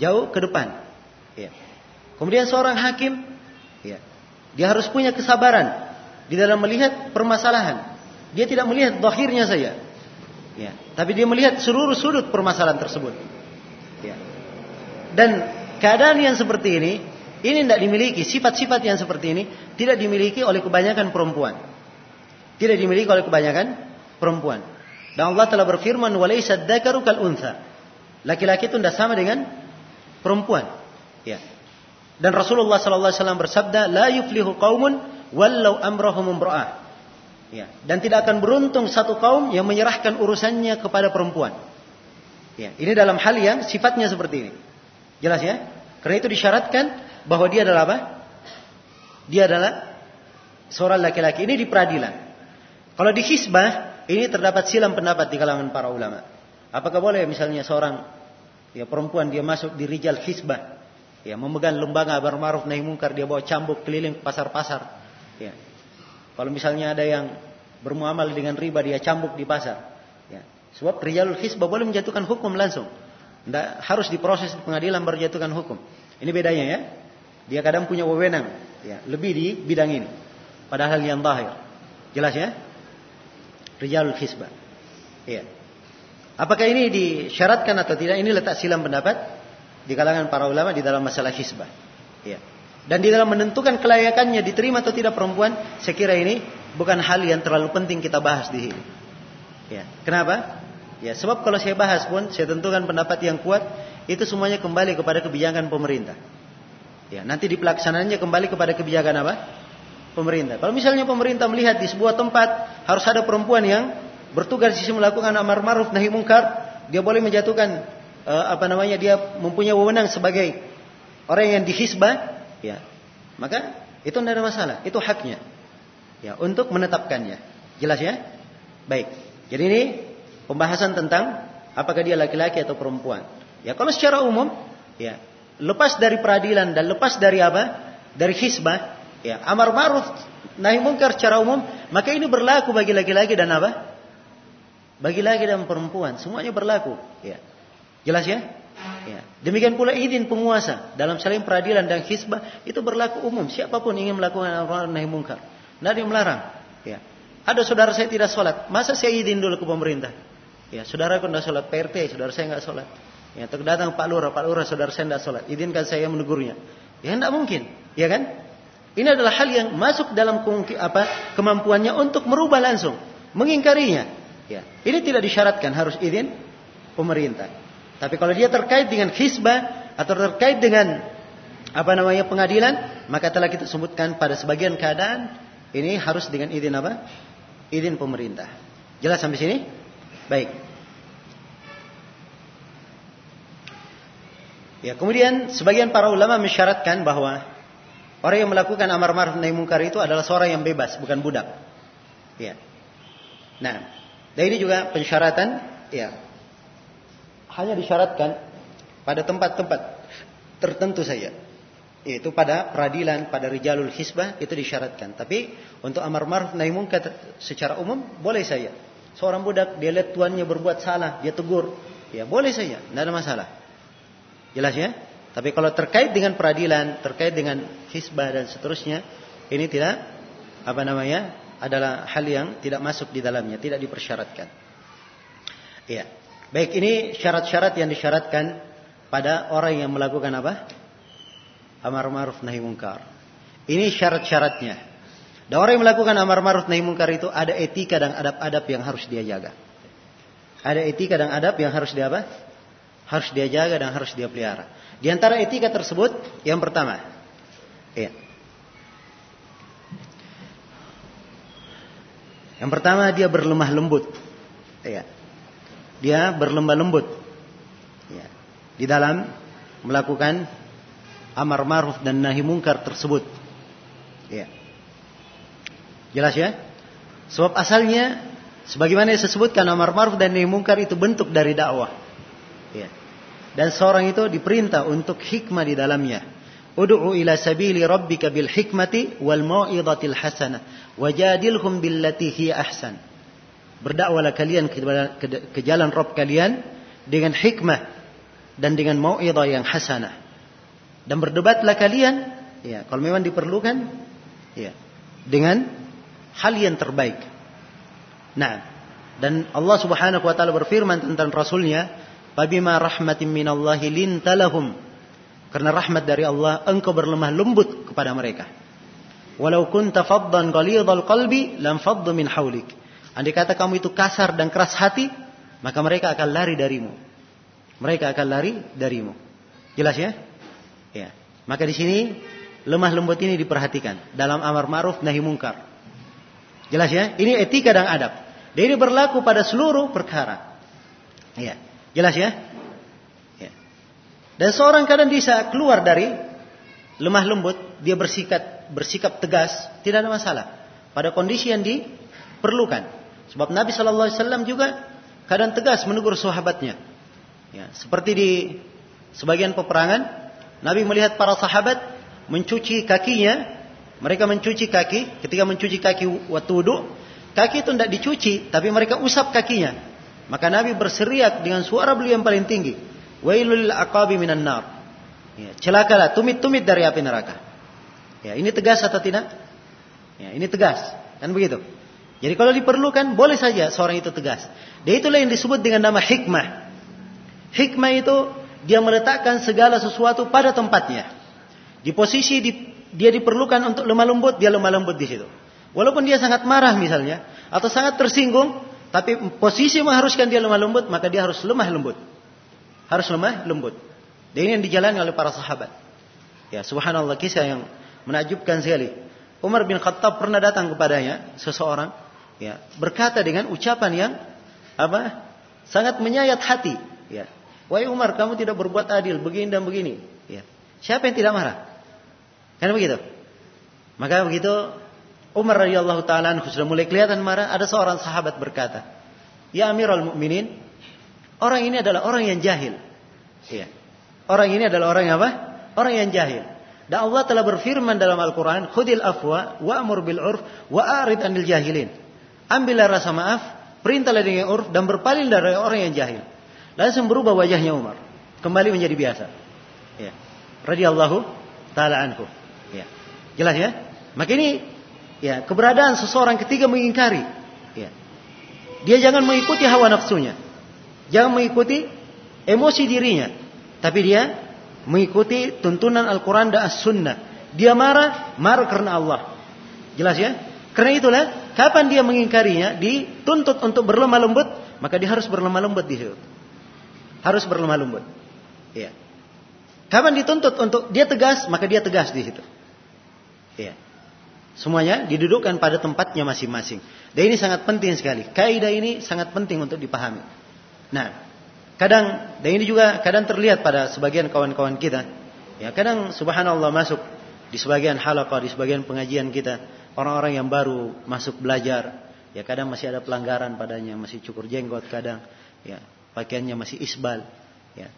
Jauh ke depan. Ya. Kemudian seorang hakim ya, dia harus punya kesabaran di dalam melihat permasalahan. Dia tidak melihat dohirnya saja. Ya. Tapi dia melihat seluruh sudut permasalahan tersebut. Ya. Dan keadaan yang seperti ini, ini tidak dimiliki, sifat-sifat yang seperti ini tidak dimiliki oleh kebanyakan perempuan. Tidak dimiliki oleh kebanyakan perempuan. Dan Allah telah berfirman, "Walaysa dzakaru kal untha." Laki-laki itu tidak sama dengan perempuan. Ya. Dan Rasulullah sallallahu alaihi wasallam bersabda, "La yuflihu qaumun wallau amrahum imra'ah." Ya, dan tidak akan beruntung satu kaum yang menyerahkan urusannya kepada perempuan. Ya, ini dalam hal yang sifatnya seperti ini. Jelas ya? Karena itu disyaratkan bahwa dia adalah apa? Dia adalah seorang laki-laki. Ini di peradilan. Kalau di hisbah, ini terdapat silam pendapat di kalangan para ulama. Apakah boleh misalnya seorang ya perempuan dia masuk di rijal hisbah, ya memegang lembaga amar ma'ruf nahi mungkar, dia bawa cambuk keliling pasar-pasar, ya kalau misalnya ada yang bermuamal dengan riba dia cambuk di pasar. Ya. Sebab rijalul hisbah boleh menjatuhkan hukum langsung. Tidak harus diproses di pengadilan baru jatuhkan hukum. Ini bedanya ya. Dia kadang punya wewenang. Ya, lebih di bidang ini. Padahal yang zahir. Jelas ya? Rijalul hisbah. Ya. Apakah ini disyaratkan atau tidak? Ini letak silam pendapat di kalangan para ulama di dalam masalah hisbah. Ya. Dan di dalam menentukan kelayakannya diterima atau tidak perempuan, saya kira ini bukan hal yang terlalu penting kita bahas di sini. Ya, kenapa? Ya, sebab kalau saya bahas pun saya tentukan pendapat yang kuat itu semuanya kembali kepada kebijakan pemerintah. Ya, nanti di pelaksanaannya kembali kepada kebijakan apa? Pemerintah. Kalau misalnya pemerintah melihat di sebuah tempat harus ada perempuan yang bertugas di melakukan amar ma'ruf nahi mungkar, dia boleh menjatuhkan uh, apa namanya dia mempunyai wewenang sebagai orang yang dihisbah, ya. Maka itu tidak ada masalah. Itu haknya. Ya untuk menetapkannya. Jelas ya? Baik. Jadi ini pembahasan tentang apakah dia laki-laki atau perempuan. Ya kalau secara umum ya lepas dari peradilan dan lepas dari apa? Dari hisbah ya amar ma'ruf nahi mungkar secara umum maka ini berlaku bagi laki-laki dan apa bagi laki dan perempuan semuanya berlaku ya jelas ya Ya. Demikian pula izin penguasa dalam saling peradilan dan hisbah itu berlaku umum. Siapa pun ingin melakukan amar nahi mungkar, yang melarang. Ya. Ada saudara saya tidak sholat, masa saya izin dulu ke pemerintah? Ya, saudara aku tidak sholat PRT, saudara saya nggak sholat. Ya, terdatang Pak Lurah, Pak Lurah, saudara saya tidak sholat. Izinkan saya menegurnya. Ya, tidak mungkin, ya kan? Ini adalah hal yang masuk dalam apa kemampuannya untuk merubah langsung, mengingkarinya. Ya, ini tidak disyaratkan harus izin pemerintah. Tapi kalau dia terkait dengan hisbah atau terkait dengan apa namanya pengadilan, maka telah kita sebutkan pada sebagian keadaan ini harus dengan izin apa? Izin pemerintah. Jelas sampai sini? Baik. Ya, kemudian sebagian para ulama mensyaratkan bahwa orang yang melakukan amar ma'ruf nahi mungkar itu adalah seorang yang bebas, bukan budak. Ya. Nah, dan ini juga pensyaratan ya hanya disyaratkan pada tempat-tempat tertentu saja. Yaitu pada peradilan, pada rijalul hisbah itu disyaratkan. Tapi untuk amar ma'ruf nahi munkar secara umum boleh saja. Seorang budak dia lihat tuannya berbuat salah, dia tegur. Ya boleh saja, tidak ada masalah. Jelas ya? Tapi kalau terkait dengan peradilan, terkait dengan hisbah dan seterusnya, ini tidak apa namanya? adalah hal yang tidak masuk di dalamnya, tidak dipersyaratkan. Iya. Baik, ini syarat-syarat yang disyaratkan pada orang yang melakukan apa? Amar ma'ruf nahi mungkar. Ini syarat-syaratnya. Dan orang yang melakukan amar ma'ruf nahi mungkar itu ada etika dan adab-adab yang harus dia jaga. Ada etika dan adab yang harus dia apa? Harus dia jaga dan harus dia pelihara. Di antara etika tersebut, yang pertama, ya. Yang pertama dia berlemah lembut. Ya dia berlembah lembut ya, di dalam melakukan amar ma'ruf dan nahi mungkar tersebut. Ya. Jelas ya? Sebab asalnya sebagaimana disebutkan amar ma'ruf dan nahi mungkar itu bentuk dari dakwah. Dan seorang itu diperintah untuk hikmah di dalamnya. Ud'u ila sabili rabbika bil hikmati wal mau'izatil hasanah wajadilhum billati hi ahsan Berdakwalah kalian ke, ke, ke jalan Rob kalian dengan hikmah dan dengan mau'idah yang hasanah. Dan berdebatlah kalian, ya, kalau memang diperlukan, ya, dengan hal yang terbaik. Nah, dan Allah Subhanahu wa taala berfirman tentang rasulnya, "Fabima rahmatin minallahi lintalahum." Karena rahmat dari Allah, engkau berlemah lembut kepada mereka. Walau kunta faddan ghalidhal qalbi lam faddu min haulik. Andai kata kamu itu kasar dan keras hati, maka mereka akan lari darimu. Mereka akan lari darimu. Jelas ya? Ya. Maka di sini lemah lembut ini diperhatikan dalam amar ma'ruf nahi mungkar. Jelas ya? Ini etika dan adab. Dan ini berlaku pada seluruh perkara. Ya. Jelas ya? ya. Dan seorang kadang bisa keluar dari lemah lembut, dia bersikap bersikap tegas, tidak ada masalah. Pada kondisi yang diperlukan. Sebab Nabi Shallallahu Alaihi Wasallam juga kadang tegas menegur sahabatnya. Ya, seperti di sebagian peperangan, Nabi melihat para sahabat mencuci kakinya, mereka mencuci kaki, ketika mencuci kaki waktu wudhu, kaki itu tidak dicuci, tapi mereka usap kakinya. Maka Nabi berseriak dengan suara beliau yang paling tinggi, Wailul aqabi minan nar. Ya, celakalah tumit-tumit dari api neraka. Ya, ini tegas atau tidak? Ya, ini tegas, kan begitu. Jadi kalau diperlukan boleh saja seorang itu tegas. Dan itulah yang disebut dengan nama hikmah. Hikmah itu dia meletakkan segala sesuatu pada tempatnya. Di posisi di, dia diperlukan untuk lemah lembut, dia lemah lembut di situ. Walaupun dia sangat marah misalnya, atau sangat tersinggung, tapi posisi mengharuskan dia lemah lembut, maka dia harus lemah lembut. Harus lemah lembut. Dan ini yang dijalani oleh para sahabat. Ya, subhanallah kisah yang menakjubkan sekali. Umar bin Khattab pernah datang kepadanya seseorang ya berkata dengan ucapan yang apa sangat menyayat hati ya wahai Umar kamu tidak berbuat adil begini dan begini ya siapa yang tidak marah kan begitu maka begitu Umar radhiyallahu taala sudah mulai kelihatan marah ada seorang sahabat berkata ya Amirul Mukminin orang ini adalah orang yang jahil ya orang ini adalah orang yang apa orang yang jahil dan Allah telah berfirman dalam Al-Quran, Khudil afwa wa'mur bil urf wa'arid anil jahilin. Ambillah rasa maaf, perintahlah dengan urf dan berpaling dari orang yang jahil. Langsung berubah wajahnya Umar, kembali menjadi biasa. Ya. Radhiyallahu taala anhu. Ya. Jelas ya? Maka ini ya keberadaan seseorang ketika mengingkari ya. Dia jangan mengikuti hawa nafsunya. Jangan mengikuti emosi dirinya, tapi dia mengikuti tuntunan Al-Quran dan As-Sunnah. Dia marah, marah karena Allah. Jelas ya? Karena itulah Kapan dia mengingkarinya, dituntut untuk berlemah lembut, maka dia harus berlemah lembut di situ. Harus berlemah lembut. Ya. Kapan dituntut untuk dia tegas, maka dia tegas di situ. Ya. Semuanya didudukkan pada tempatnya masing-masing. Dan ini sangat penting sekali. Kaidah ini sangat penting untuk dipahami. Nah, kadang dan ini juga kadang terlihat pada sebagian kawan-kawan kita. Ya, kadang subhanallah masuk di sebagian halaqah, di sebagian pengajian kita orang-orang yang baru masuk belajar, ya kadang masih ada pelanggaran padanya, masih cukur jenggot kadang, ya pakaiannya masih isbal, ya.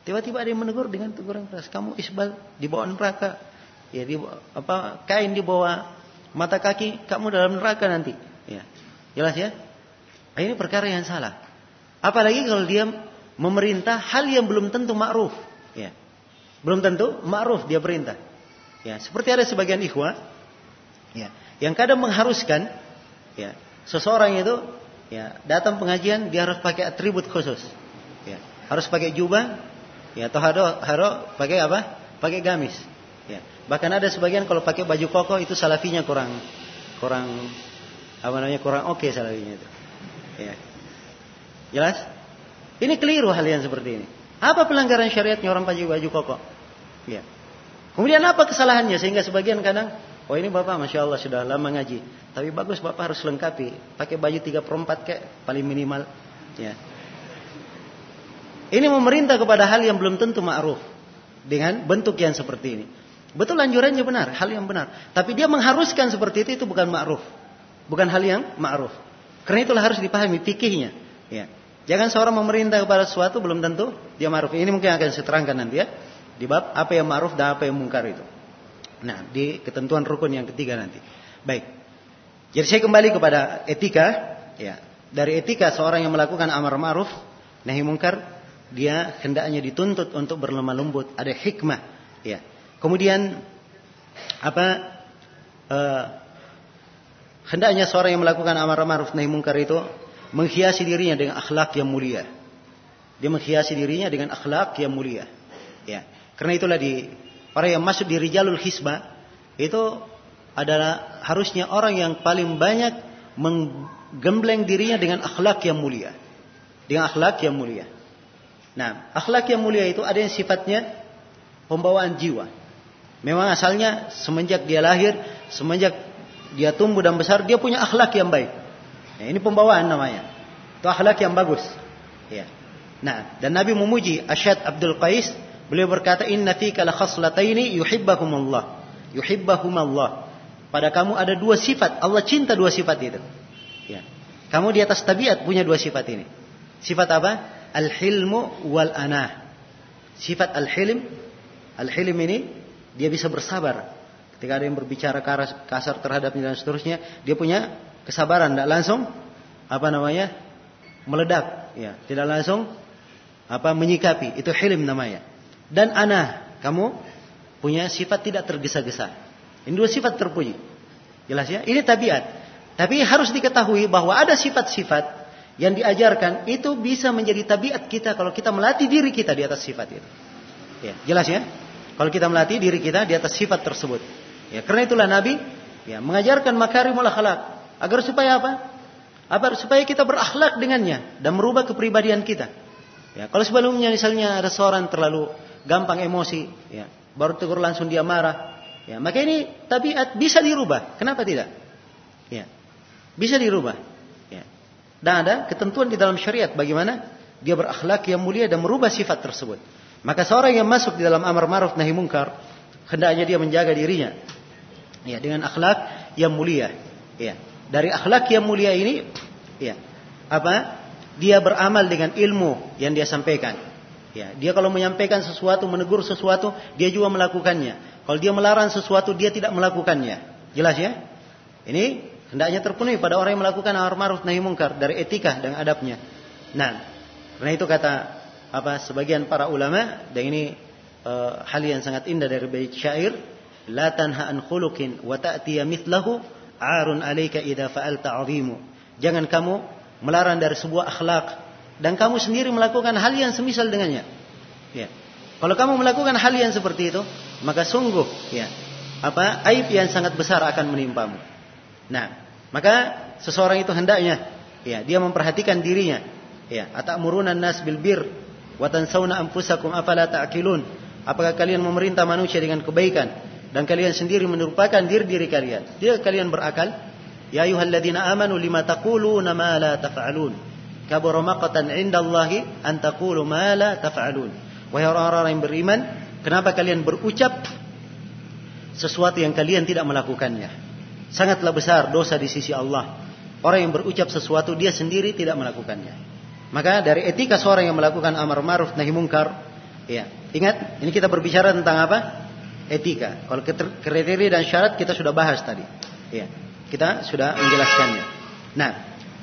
Tiba-tiba ada yang menegur dengan teguran keras, kamu isbal di bawah neraka, ya di apa kain di bawah mata kaki, kamu dalam neraka nanti, ya. Jelas ya? Nah, ini perkara yang salah. Apalagi kalau dia memerintah hal yang belum tentu ma'ruf, ya. Belum tentu ma'ruf dia perintah. Ya, seperti ada sebagian ikhwah Ya, yang kadang mengharuskan ya, seseorang itu ya, datang pengajian dia harus pakai atribut khusus. Ya, harus pakai jubah ya atau haro pakai apa? Pakai gamis. Ya. Bahkan ada sebagian kalau pakai baju koko itu salafinya kurang kurang apa namanya kurang oke okay salafinya itu. Ya. Jelas? Ini keliru hal yang seperti ini. Apa pelanggaran syariatnya orang pakai baju koko? Ya. Kemudian apa kesalahannya sehingga sebagian kadang Oh ini bapak masya Allah sudah lama ngaji. Tapi bagus bapak harus lengkapi. Pakai baju tiga perempat kayak paling minimal. Ya. Ini memerintah kepada hal yang belum tentu ma'ruf. Dengan bentuk yang seperti ini. Betul anjurannya benar, hal yang benar. Tapi dia mengharuskan seperti itu, itu bukan ma'ruf. Bukan hal yang ma'ruf. Karena itulah harus dipahami fikihnya. Ya. Jangan seorang memerintah kepada sesuatu belum tentu dia ma'ruf. Ini mungkin akan saya terangkan nanti ya. Di bab apa yang ma'ruf dan apa yang mungkar itu. Nah, di ketentuan rukun yang ketiga nanti. Baik. Jadi saya kembali kepada etika, ya. Dari etika seorang yang melakukan amar ma'ruf nahi mungkar, dia hendaknya dituntut untuk berlemah lembut, ada hikmah, ya. Kemudian apa uh, hendaknya seorang yang melakukan amar ma'ruf nahi mungkar itu menghiasi dirinya dengan akhlak yang mulia. Dia menghiasi dirinya dengan akhlak yang mulia. Ya. Karena itulah di Orang yang masuk di Rijalul Hisbah itu adalah harusnya orang yang paling banyak menggembleng dirinya dengan akhlak yang mulia. Dengan akhlak yang mulia. Nah, akhlak yang mulia itu ada yang sifatnya pembawaan jiwa. Memang asalnya semenjak dia lahir, semenjak dia tumbuh dan besar, dia punya akhlak yang baik. Ya, ini pembawaan namanya. Itu akhlak yang bagus. Ya. Nah, dan Nabi memuji Asyad Abdul Qais, beliau berkata, "Inna fika la khaslataini yuhibbahumullah." Yuhibbahumullah. Pada kamu ada dua sifat, Allah cinta dua sifat itu. Ya. Kamu di atas tabiat punya dua sifat ini. Sifat apa? Al-hilmu wal anah. Sifat al-hilm, al-hilm ini dia bisa bersabar. Ketika ada yang berbicara kasar terhadapnya dan seterusnya, dia punya kesabaran, tidak langsung apa namanya meledak, ya, tidak langsung apa menyikapi. Itu hilm namanya. Dan anah, kamu punya sifat tidak tergesa-gesa. Ini dua sifat terpuji. Jelas ya? Ini tabiat. Tapi harus diketahui bahwa ada sifat-sifat yang diajarkan itu bisa menjadi tabiat kita kalau kita melatih diri kita di atas sifat itu. Ya, jelas ya? Kalau kita melatih diri kita di atas sifat tersebut. Ya, karena itulah Nabi ya mengajarkan makarimul akhlak agar supaya apa? Agar supaya kita berakhlak dengannya dan merubah kepribadian kita. Ya, kalau sebelumnya misalnya ada seorang terlalu gampang emosi, ya, baru tegur langsung dia marah, ya, maka ini tabiat bisa dirubah. Kenapa tidak? Ya, bisa dirubah. Ya. Dan ada ketentuan di dalam syariat bagaimana dia berakhlak yang mulia dan merubah sifat tersebut. Maka seorang yang masuk di dalam amar ma'ruf nahi mungkar, hendaknya dia menjaga dirinya ya dengan akhlak yang mulia. Ya. Dari akhlak yang mulia ini ya, apa? Dia beramal dengan ilmu yang dia sampaikan. Ya, dia kalau menyampaikan sesuatu, menegur sesuatu, dia juga melakukannya. Kalau dia melarang sesuatu, dia tidak melakukannya. Jelas ya? Ini hendaknya terpenuhi pada orang yang melakukan amar ma'ruf nahi mungkar dari etika dan adabnya. Nah, karena itu kata apa sebagian para ulama dan ini uh, hal yang sangat indah dari bait syair la tanha an khuluqin wa ta'tiya mithlahu arun alayka idza fa'alta 'azimu. Jangan kamu melarang dari sebuah akhlak dan kamu sendiri melakukan hal yang semisal dengannya. Ya. Kalau kamu melakukan hal yang seperti itu maka sungguh ya apa aib yang sangat besar akan menimpamu. Nah maka seseorang itu hendaknya ya dia memperhatikan dirinya ya atamuruna nas bil bir wa tansawna anfusakum afala ta'qilun? Apakah kalian memerintah manusia dengan kebaikan? Dan kalian sendiri merupakan diri-diri kalian. Dia kalian berakal? Ya ayyuhalladzina amanu lima taquluna ma la taf'alun? Kabura maqatan 'indallahi an taqulu ma la taf'alun. Wahai orang-orang yang beriman kenapa kalian berucap sesuatu yang kalian tidak melakukannya? Sangatlah besar dosa di sisi Allah. Orang yang berucap sesuatu dia sendiri tidak melakukannya maka dari etika seorang yang melakukan amar ma'ruf nahi mungkar, ya. Ingat, ini kita berbicara tentang apa? Etika. Kalau kriteria dan syarat kita sudah bahas tadi. Ya. Kita sudah menjelaskannya. Nah,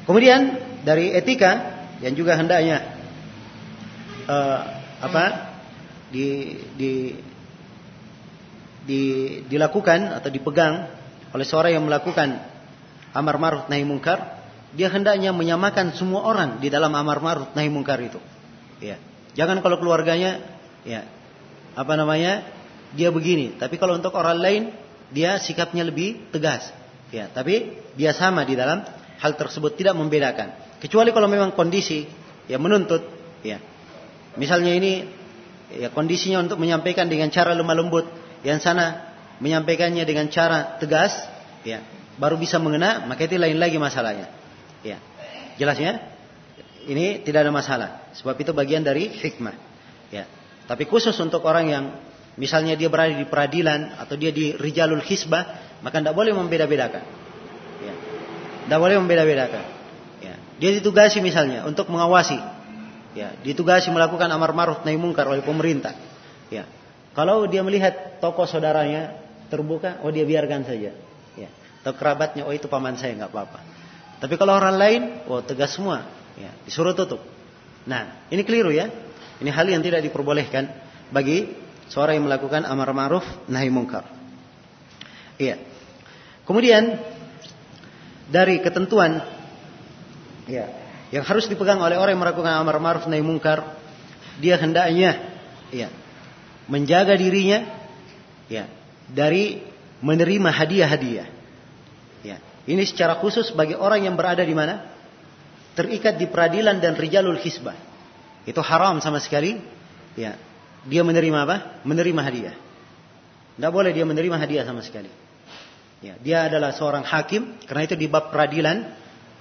kemudian dari etika yang juga hendaknya uh, apa? di di di dilakukan atau dipegang oleh seorang yang melakukan amar ma'ruf nahi mungkar dia hendaknya menyamakan semua orang di dalam amar ma'ruf nahi mungkar itu. Ya. Jangan kalau keluarganya ya apa namanya? dia begini, tapi kalau untuk orang lain dia sikapnya lebih tegas. Ya, tapi dia sama di dalam hal tersebut tidak membedakan. Kecuali kalau memang kondisi ya menuntut ya. Misalnya ini ya kondisinya untuk menyampaikan dengan cara lemah lembut, yang sana menyampaikannya dengan cara tegas, ya, baru bisa mengena, maka itu lain lagi masalahnya. Ya. Jelasnya? Ini tidak ada masalah. Sebab itu bagian dari hikmah. Ya. Tapi khusus untuk orang yang misalnya dia berada di peradilan atau dia di rijalul hisbah, maka tidak boleh membeda-bedakan. Ya. Tidak boleh membeda-bedakan. Ya. Dia ditugasi misalnya untuk mengawasi. Ya. Ditugasi melakukan amar ma'ruf nahi mungkar oleh pemerintah. Ya. Kalau dia melihat toko saudaranya terbuka, oh dia biarkan saja. Ya. Atau kerabatnya, oh itu paman saya nggak apa-apa. Tapi kalau orang lain, oh tegas semua, ya, disuruh tutup. Nah, ini keliru ya. Ini hal yang tidak diperbolehkan bagi seorang yang melakukan amar ma'ruf nahi mungkar. Iya. Kemudian dari ketentuan ya, yang harus dipegang oleh orang yang melakukan amar ma'ruf nahi mungkar, dia hendaknya ya, menjaga dirinya ya, dari menerima hadiah-hadiah. Ini secara khusus bagi orang yang berada di mana? Terikat di peradilan dan rijalul hisbah. Itu haram sama sekali. Ya. Dia menerima apa? Menerima hadiah. Tidak boleh dia menerima hadiah sama sekali. Ya, dia adalah seorang hakim, karena itu di bab peradilan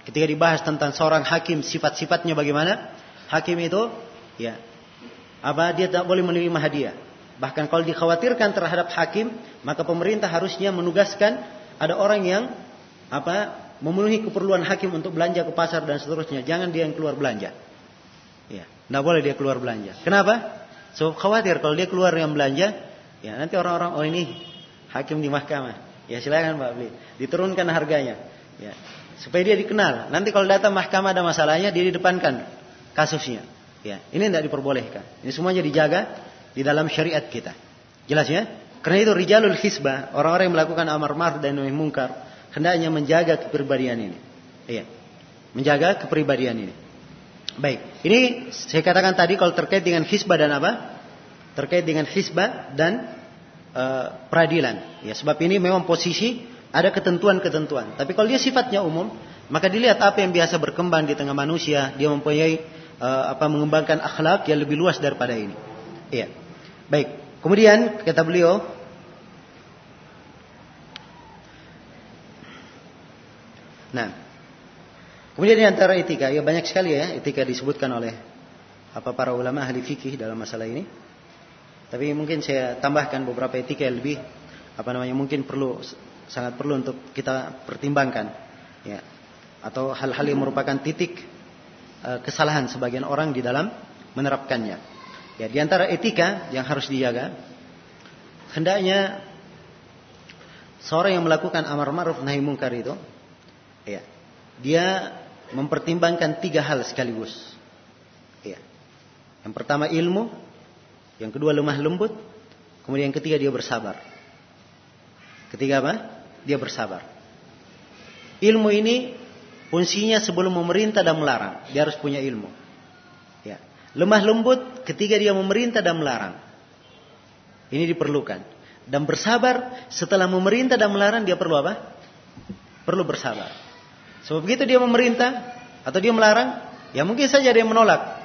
ketika dibahas tentang seorang hakim sifat-sifatnya bagaimana? Hakim itu ya apa dia tidak boleh menerima hadiah. Bahkan kalau dikhawatirkan terhadap hakim, maka pemerintah harusnya menugaskan ada orang yang apa memenuhi keperluan hakim untuk belanja ke pasar dan seterusnya. Jangan dia yang keluar belanja. Ya, tidak boleh dia keluar belanja. Kenapa? So khawatir kalau dia keluar yang belanja, ya nanti orang-orang oh ini hakim di mahkamah. Ya silakan Pak beli. Diturunkan harganya. Ya. Supaya dia dikenal. Nanti kalau datang mahkamah ada masalahnya dia didepankan kasusnya. Ya, ini tidak diperbolehkan. Ini semuanya dijaga di dalam syariat kita. Jelas ya? Karena itu rijalul hisbah, orang-orang yang melakukan amar ma'ruf dan nahi mungkar, hendaknya menjaga kepribadian ini. Iya. Menjaga kepribadian ini. Baik, ini saya katakan tadi kalau terkait dengan hisbah dan apa? Terkait dengan hisbah dan uh, peradilan. Ya, sebab ini memang posisi ada ketentuan-ketentuan. Tapi kalau dia sifatnya umum, maka dilihat apa yang biasa berkembang di tengah manusia, dia mempunyai uh, apa mengembangkan akhlak yang lebih luas daripada ini. Iya. Baik. Kemudian kata beliau Nah, kemudian di antara etika, ya banyak sekali ya etika disebutkan oleh apa para ulama ahli fikih dalam masalah ini. Tapi mungkin saya tambahkan beberapa etika yang lebih apa namanya mungkin perlu sangat perlu untuk kita pertimbangkan ya atau hal-hal yang merupakan titik uh, kesalahan sebagian orang di dalam menerapkannya. Ya di antara etika yang harus dijaga hendaknya seorang yang melakukan amar ma'ruf nahi mungkar itu ya dia mempertimbangkan tiga hal sekaligus. Ya. Yang pertama ilmu, yang kedua lemah lembut. Kemudian yang ketiga dia bersabar. Ketiga apa? Dia bersabar. Ilmu ini fungsinya sebelum memerintah dan melarang. Dia harus punya ilmu. Ya. Lemah lembut ketika dia memerintah dan melarang. Ini diperlukan. Dan bersabar setelah memerintah dan melarang dia perlu apa? Perlu bersabar. Sebab begitu dia memerintah atau dia melarang, ya mungkin saja dia menolak.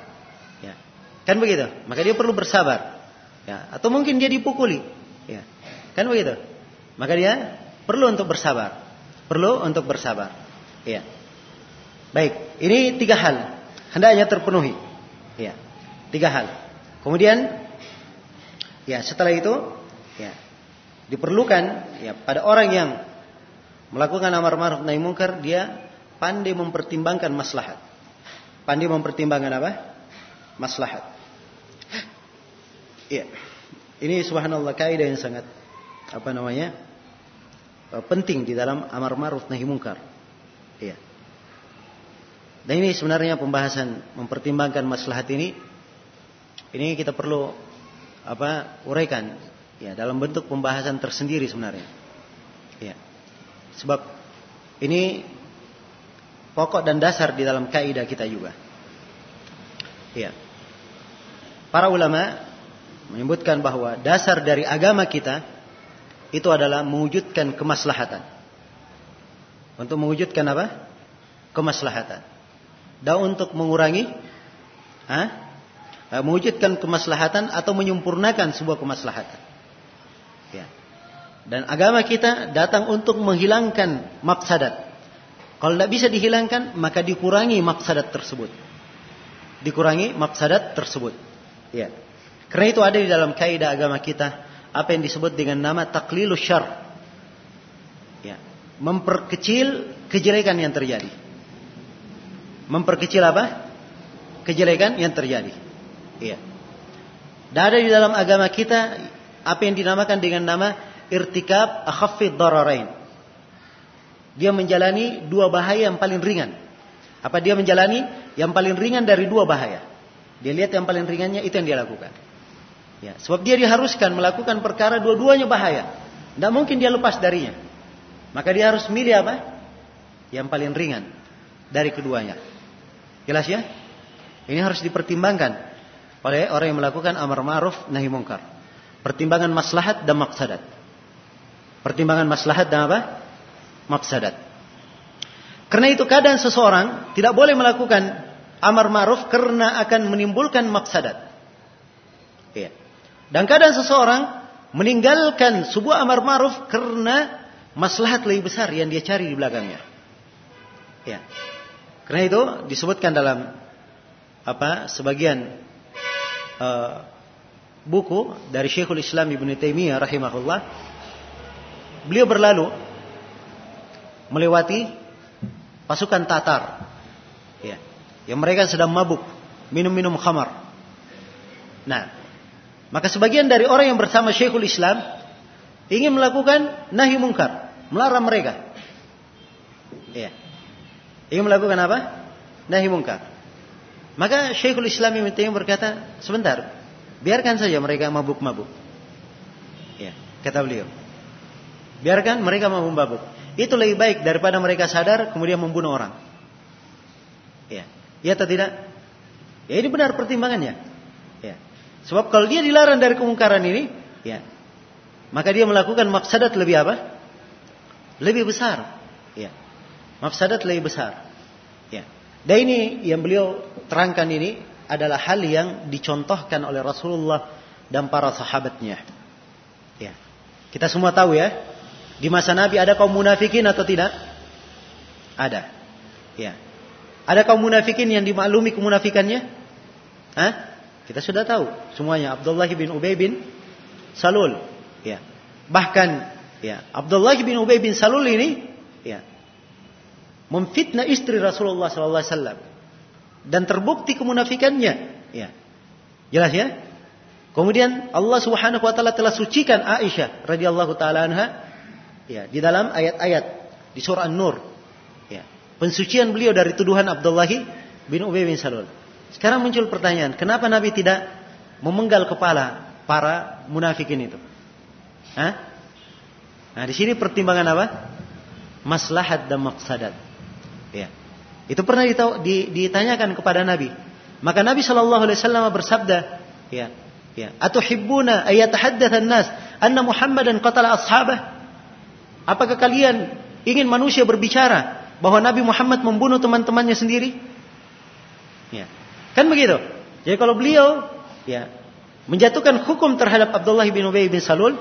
Kan begitu? Maka dia perlu bersabar. Ya, atau mungkin dia dipukuli. Ya. Kan begitu? Maka dia perlu untuk bersabar. Perlu untuk bersabar. Ya. Baik, ini tiga hal hendaknya terpenuhi. Ya. Tiga hal. Kemudian ya setelah itu ya diperlukan ya pada orang yang melakukan amar ma'ruf nahi munkar dia pandai mempertimbangkan maslahat. Pandai mempertimbangkan apa? maslahat. Iya. Ini subhanallah kaidah yang sangat apa namanya? Eh, penting di dalam amar ma'ruf nahi munkar. Iya. Dan ini sebenarnya pembahasan mempertimbangkan maslahat ini ini kita perlu apa uraikan ya dalam bentuk pembahasan tersendiri sebenarnya. Ya. Sebab ini pokok dan dasar di dalam kaidah kita juga. Ya. Para ulama menyebutkan bahwa dasar dari agama kita itu adalah mewujudkan kemaslahatan. Untuk mewujudkan apa? Kemaslahatan. Dan untuk mengurangi ha? mewujudkan kemaslahatan atau menyempurnakan sebuah kemaslahatan. Ya. Dan agama kita datang untuk menghilangkan maksadat. Kalau tidak bisa dihilangkan, maka dikurangi maksadat tersebut. Dikurangi maksadat tersebut. Ya. Karena itu ada di dalam kaidah agama kita apa yang disebut dengan nama taklilu syar. Ya. Memperkecil kejelekan yang terjadi. Memperkecil apa? Kejelekan yang terjadi. Iya. Dan ada di dalam agama kita apa yang dinamakan dengan nama irtikab akhaffid dararain. Dia menjalani dua bahaya yang paling ringan. Apa dia menjalani yang paling ringan dari dua bahaya? Dia lihat yang paling ringannya itu yang dia lakukan. Ya, sebab dia diharuskan melakukan perkara dua-duanya bahaya. Tidak mungkin dia lepas darinya. Maka dia harus milih apa? Yang paling ringan dari keduanya. Jelas ya? Ini harus dipertimbangkan oleh orang yang melakukan amar ma'ruf nahi mungkar. Pertimbangan maslahat dan maksadat. Pertimbangan maslahat dan apa? Maksadat. Karena itu kadang seseorang tidak boleh melakukan amar ma'ruf karena akan menimbulkan maksadat. Ya. Dan kadang seseorang meninggalkan sebuah amar ma'ruf karena maslahat lebih besar yang dia cari di belakangnya. Ya. Karena itu disebutkan dalam apa sebagian uh, buku dari Syekhul Islam Ibnu Taimiyah rahimahullah. Beliau berlalu melewati pasukan Tatar. Ya. Yang mereka sedang mabuk, minum-minum khamar. Nah, maka sebagian dari orang yang bersama Syekhul Islam ingin melakukan nahi mungkar, melarang mereka. Ya. Ingin melakukan apa? Nahi mungkar. Maka Syekhul Islam Ibnu Taimiyah berkata, "Sebentar, biarkan saja mereka mabuk-mabuk." Ya, kata beliau. Biarkan mereka mabuk-mabuk. Itu lebih baik daripada mereka sadar kemudian membunuh orang. Ya. Ya atau tidak? Ya ini benar pertimbangannya. Ya. Sebab kalau dia dilarang dari kemungkaran ini, ya. Maka dia melakukan maksadat lebih apa? Lebih besar. Ya. Maksadat lebih besar. Ya. Dan ini yang beliau terangkan ini adalah hal yang dicontohkan oleh Rasulullah dan para sahabatnya. Ya. Kita semua tahu ya, di masa Nabi ada kaum munafikin atau tidak? Ada. Ya. Ada kaum munafikin yang dimaklumi kemunafikannya? Hah? Kita sudah tahu semuanya. Abdullah bin Ubay bin Salul. Ya. Bahkan ya, Abdullah bin Ubay bin Salul ini ya, memfitnah istri Rasulullah wasallam dan terbukti kemunafikannya. Ya. Jelas ya? Kemudian Allah Subhanahu wa taala telah sucikan Aisyah radhiyallahu taala anha ya di dalam ayat-ayat di surah An-Nur. Ya. Pensucian beliau dari tuduhan Abdullah bin Ubay bin Salul. Sekarang muncul pertanyaan, kenapa Nabi tidak memenggal kepala para munafikin itu? Hah? Nah, di sini pertimbangan apa? Maslahat dan maksadat. Ya. Itu pernah ditanyakan kepada Nabi. Maka Nabi Shallallahu Alaihi Wasallam bersabda, ya, ya, atau hibbuna ayatahaddatsan nas anna Muhammadan qatala ashabah. Apakah kalian ingin manusia berbicara bahwa Nabi Muhammad membunuh teman-temannya sendiri? Ya. Kan begitu. Jadi kalau beliau ya menjatuhkan hukum terhadap Abdullah bin Ubay bin Salul,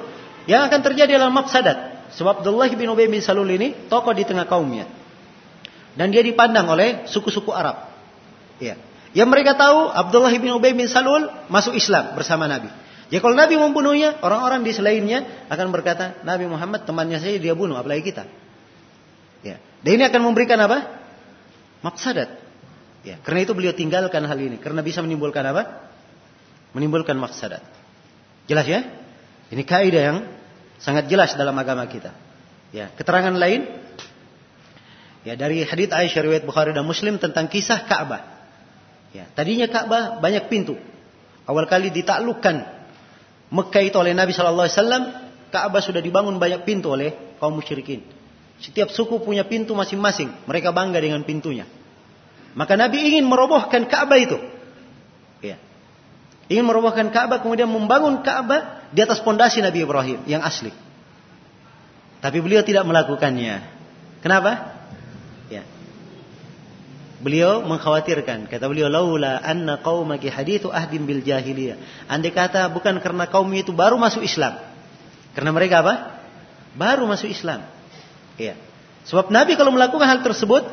yang akan terjadi adalah mafsadat. Sebab Abdullah bin Ubay bin Salul ini tokoh di tengah kaumnya. Dan dia dipandang oleh suku-suku Arab. Ya. Yang mereka tahu Abdullah bin Ubay bin Salul masuk Islam bersama Nabi. Ya kalau Nabi membunuhnya, orang-orang di selainnya akan berkata, Nabi Muhammad temannya saya dia bunuh, apalagi kita. Ya. Dan ini akan memberikan apa? Maksadat. Ya. Karena itu beliau tinggalkan hal ini. Karena bisa menimbulkan apa? Menimbulkan maksadat. Jelas ya? Ini kaidah yang sangat jelas dalam agama kita. Ya. Keterangan lain Ya dari hadits Aisyah riwayat Bukhari dan Muslim tentang kisah Ka'bah. Ya, tadinya Ka'bah banyak pintu. Awal kali ditaklukkan Mekah itu oleh Nabi Shallallahu Alaihi Wasallam, Ka'bah sudah dibangun banyak pintu oleh kaum musyrikin. Setiap suku punya pintu masing-masing. Mereka bangga dengan pintunya. Maka Nabi ingin merobohkan Ka'bah itu. Ya. Ingin merobohkan Ka'bah kemudian membangun Ka'bah di atas pondasi Nabi Ibrahim yang asli. Tapi beliau tidak melakukannya. Kenapa? Beliau mengkhawatirkan, kata beliau, laula anna qaumaki hadithu ahdim bil jahiliyah. Andai kata bukan karena kaum itu baru masuk Islam. Karena mereka apa? Baru masuk Islam. Ya. Sebab Nabi kalau melakukan hal tersebut,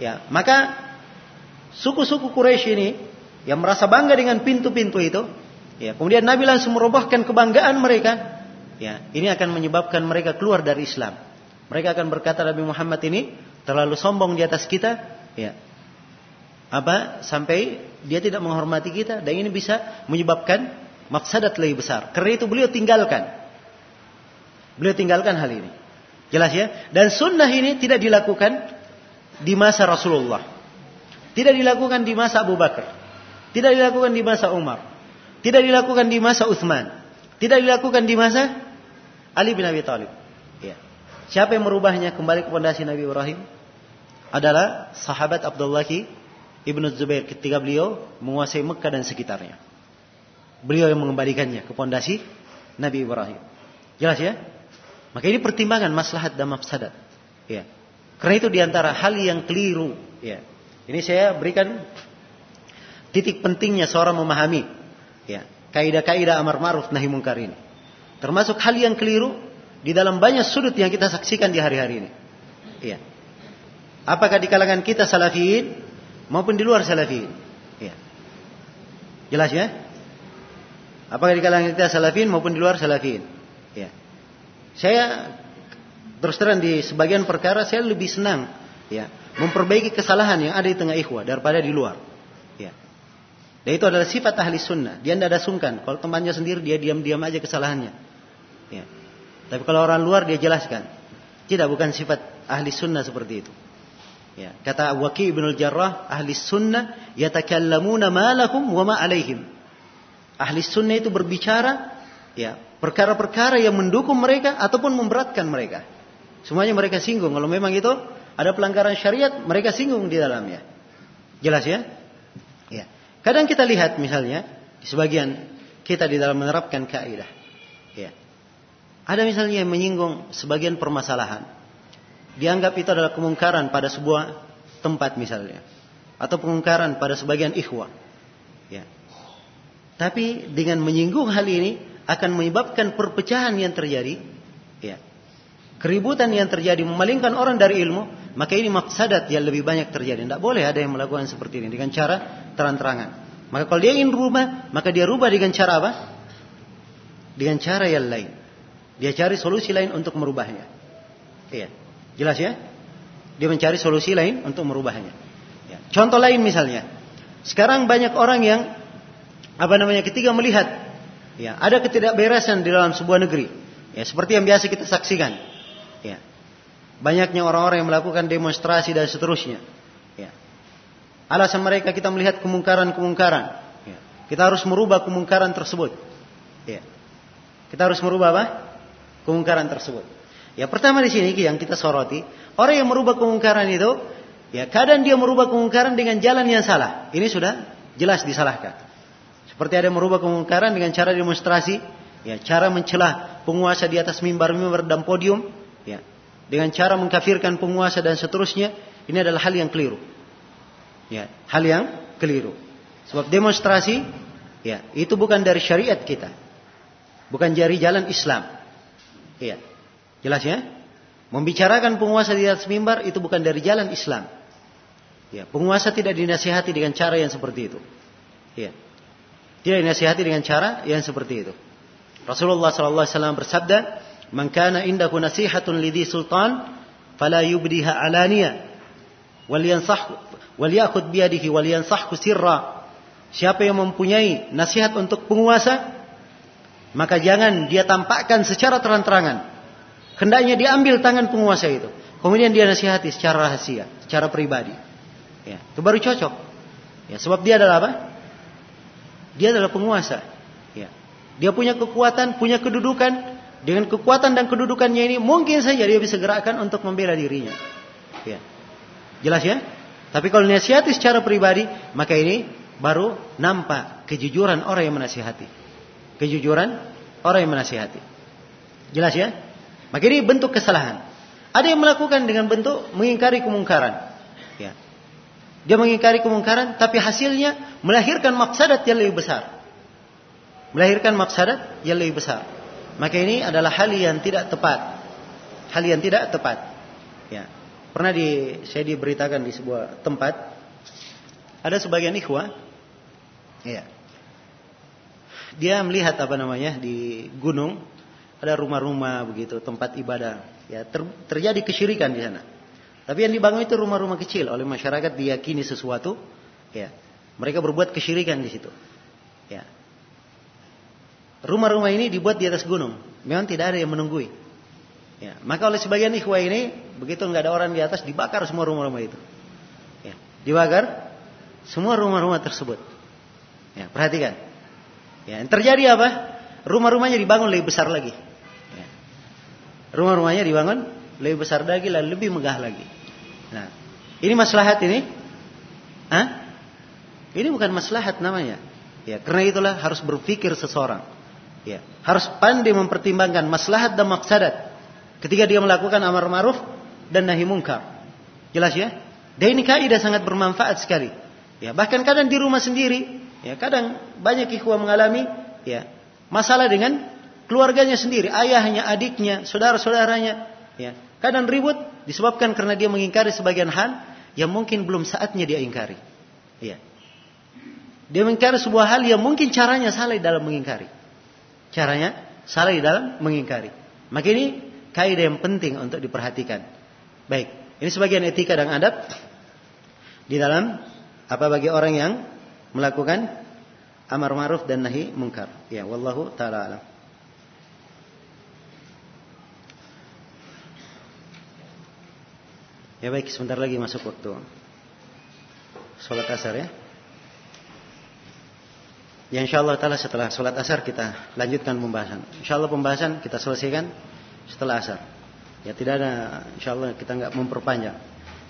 ya, maka suku-suku Quraisy ini yang merasa bangga dengan pintu-pintu itu, ya, kemudian Nabi langsung merubahkan kebanggaan mereka, ya, ini akan menyebabkan mereka keluar dari Islam. Mereka akan berkata Nabi Muhammad ini terlalu sombong di atas kita, ya, apa sampai dia tidak menghormati kita dan ini bisa menyebabkan maksadat lebih besar. Karena itu beliau tinggalkan. Beliau tinggalkan hal ini. Jelas ya? Dan sunnah ini tidak dilakukan di masa Rasulullah. Tidak dilakukan di masa Abu Bakar. Tidak dilakukan di masa Umar. Tidak dilakukan di masa Uthman. Tidak dilakukan di masa Ali bin Abi Thalib. Ya. Siapa yang merubahnya kembali ke pondasi Nabi Ibrahim? Adalah sahabat Abdullah Ibnu Zubair ketika beliau menguasai Mekah dan sekitarnya. Beliau yang mengembalikannya ke pondasi Nabi Ibrahim. Jelas ya? Maka ini pertimbangan maslahat dan mafsadat. Ya. Karena itu di antara hal yang keliru. Ya. Ini saya berikan titik pentingnya seorang memahami ya, kaidah-kaidah amar ma'ruf nahi mungkar ini. Termasuk hal yang keliru di dalam banyak sudut yang kita saksikan di hari-hari ini. Iya. Apakah di kalangan kita salafiyin maupun di luar salafiyin? Iya. Jelas ya? Apakah di kalangan kita salafiyin maupun di luar salafiyin? Iya. Saya terus terang di sebagian perkara saya lebih senang ya memperbaiki kesalahan yang ada di tengah ikhwah daripada di luar. Ya. Dan itu adalah sifat ahli sunnah. Dia tidak ada sungkan. Kalau temannya sendiri dia diam-diam aja kesalahannya. Ya. Tapi kalau orang luar dia jelaskan. Tidak bukan sifat ahli sunnah seperti itu. Ya. Kata Waki ibn al-Jarrah, ahli sunnah yatakallamuna ma lahum wa ma alaihim. Ahli sunnah itu berbicara ya perkara-perkara yang mendukung mereka ataupun memberatkan mereka. Semuanya mereka singgung. Kalau memang itu ada pelanggaran syariat, mereka singgung di dalamnya. Jelas ya? Ya. Kadang kita lihat misalnya sebagian kita di dalam menerapkan kaidah. Ya. Ada misalnya yang menyinggung sebagian permasalahan. Dianggap itu adalah kemungkaran pada sebuah tempat misalnya. Atau kemungkaran pada sebagian ikhwah. Ya. Tapi dengan menyinggung hal ini akan menyebabkan perpecahan yang terjadi. Ya. Keributan yang terjadi memalingkan orang dari ilmu maka ini maksadat yang lebih banyak terjadi. Tidak boleh ada yang melakukan seperti ini dengan cara terang-terangan. Maka kalau dia ingin rubah, maka dia rubah dengan cara apa? Dengan cara yang lain. Dia cari solusi lain untuk merubahnya. Iya. Jelas ya? Dia mencari solusi lain untuk merubahnya. Ya. Contoh lain misalnya. Sekarang banyak orang yang apa namanya ketika melihat ya ada ketidakberesan di dalam sebuah negeri. Ya, seperti yang biasa kita saksikan. Ya. Banyaknya orang-orang yang melakukan demonstrasi dan seterusnya. Ya. Alasan mereka kita melihat kemungkaran-kemungkaran. Ya. Kita harus merubah kemungkaran tersebut. Ya. Kita harus merubah apa? Kemungkaran tersebut. Ya pertama di sini yang kita soroti, orang yang merubah kemungkaran itu, ya kadang dia merubah kemungkaran dengan jalan yang salah. Ini sudah jelas disalahkan. Seperti ada yang merubah kemungkaran dengan cara demonstrasi, ya cara mencelah penguasa di atas mimbar-mimbar dan podium, ya dengan cara mengkafirkan penguasa dan seterusnya, ini adalah hal yang keliru. Ya, hal yang keliru. Sebab demonstrasi, ya, itu bukan dari syariat kita. Bukan jari jalan Islam. Ya. Jelas ya? Membicarakan penguasa di atas mimbar itu bukan dari jalan Islam. Ya, penguasa tidak dinasihati dengan cara yang seperti itu. Ya. Tidak dinasihati dengan cara yang seperti itu. Rasulullah SAW bersabda, Man kana indahu nasihatun lidhi sultan fala yubdiha alaniya wal yansah wal yansahhu sirra. Siapa yang mempunyai nasihat untuk penguasa maka jangan dia tampakkan secara terang-terangan. Hendaknya diambil tangan penguasa itu. Kemudian dia nasihati secara rahasia, secara pribadi. Ya, itu baru cocok. Ya, sebab dia adalah apa? Dia adalah penguasa. Ya. Dia punya kekuatan, punya kedudukan, dengan kekuatan dan kedudukannya ini mungkin saja dia bisa gerakkan untuk membela dirinya. Ya. Jelas ya? Tapi kalau nasihati secara pribadi, maka ini baru nampak kejujuran orang yang menasihati. Kejujuran orang yang menasihati. Jelas ya? Maka ini bentuk kesalahan. Ada yang melakukan dengan bentuk mengingkari kemungkaran. Ya. Dia mengingkari kemungkaran, tapi hasilnya melahirkan maksadat yang lebih besar. Melahirkan maksadat yang lebih besar. Maka ini adalah hal yang tidak tepat. Hal yang tidak tepat. Ya. Pernah di saya diberitakan di sebuah tempat ada sebagian ikhwah ya. Dia melihat apa namanya di gunung ada rumah-rumah begitu, tempat ibadah. Ya, ter, terjadi kesyirikan di sana. Tapi yang dibangun itu rumah-rumah kecil oleh masyarakat diyakini sesuatu, ya. Mereka berbuat kesyirikan di situ. Ya. Rumah-rumah ini dibuat di atas gunung. Memang tidak ada yang menunggui. Ya, maka oleh sebagian ikhwah ini, begitu nggak ada orang di atas, dibakar semua rumah-rumah itu. Ya, dibakar semua rumah-rumah tersebut. Ya, perhatikan. Ya, yang terjadi apa? Rumah-rumahnya dibangun lebih besar lagi. Ya. Rumah-rumahnya dibangun lebih besar lagi, lalu lebih megah lagi. Nah, ini maslahat ini? Hah? Ini bukan maslahat namanya. Ya, karena itulah harus berpikir seseorang. Ya, harus pandai mempertimbangkan maslahat dan maksadat ketika dia melakukan amar ma'ruf dan nahi munkar. Jelas ya? Dan ini kaidah sangat bermanfaat sekali. Ya, bahkan kadang di rumah sendiri, ya kadang banyak ikhwah mengalami ya masalah dengan keluarganya sendiri, ayahnya, adiknya, saudara-saudaranya, ya. Kadang ribut disebabkan karena dia mengingkari sebagian hal yang mungkin belum saatnya dia ingkari. Ya. Dia mengingkari sebuah hal yang mungkin caranya salah dalam mengingkari. Caranya salah dalam mengingkari. Maka ini kaidah yang penting untuk diperhatikan. Baik, ini sebagian etika dan adab di dalam apa bagi orang yang melakukan amar ma'ruf dan nahi mungkar. Ya, wallahu taala alam. Ya baik, sebentar lagi masuk waktu sholat asar ya. Ya insya Allah taala setelah sholat asar kita lanjutkan pembahasan. Insya Allah pembahasan kita selesaikan setelah asar. Ya tidak ada insya Allah kita nggak memperpanjang.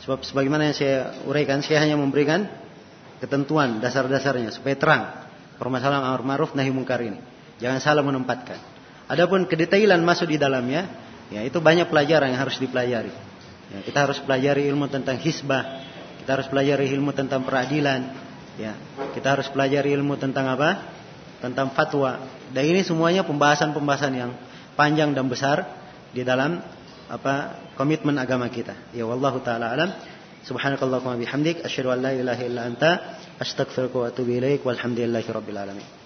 Sebab sebagaimana yang saya uraikan, saya hanya memberikan ketentuan dasar-dasarnya supaya terang permasalahan amar ma'ruf nahi mungkar ini. Jangan salah menempatkan. Adapun kedetailan masuk di dalamnya, ya itu banyak pelajaran yang harus dipelajari. Ya, kita harus pelajari ilmu tentang hisbah, kita harus pelajari ilmu tentang peradilan, ya, kita harus pelajari ilmu tentang apa? Tentang fatwa. Dan ini semuanya pembahasan-pembahasan yang panjang dan besar di dalam apa komitmen agama kita. Ya wallahu taala alam. Subhanakallahumma bihamdik asyhadu an la ilaha illa anta astaghfiruka wa atubu ilaik walhamdulillahi rabbil alamin.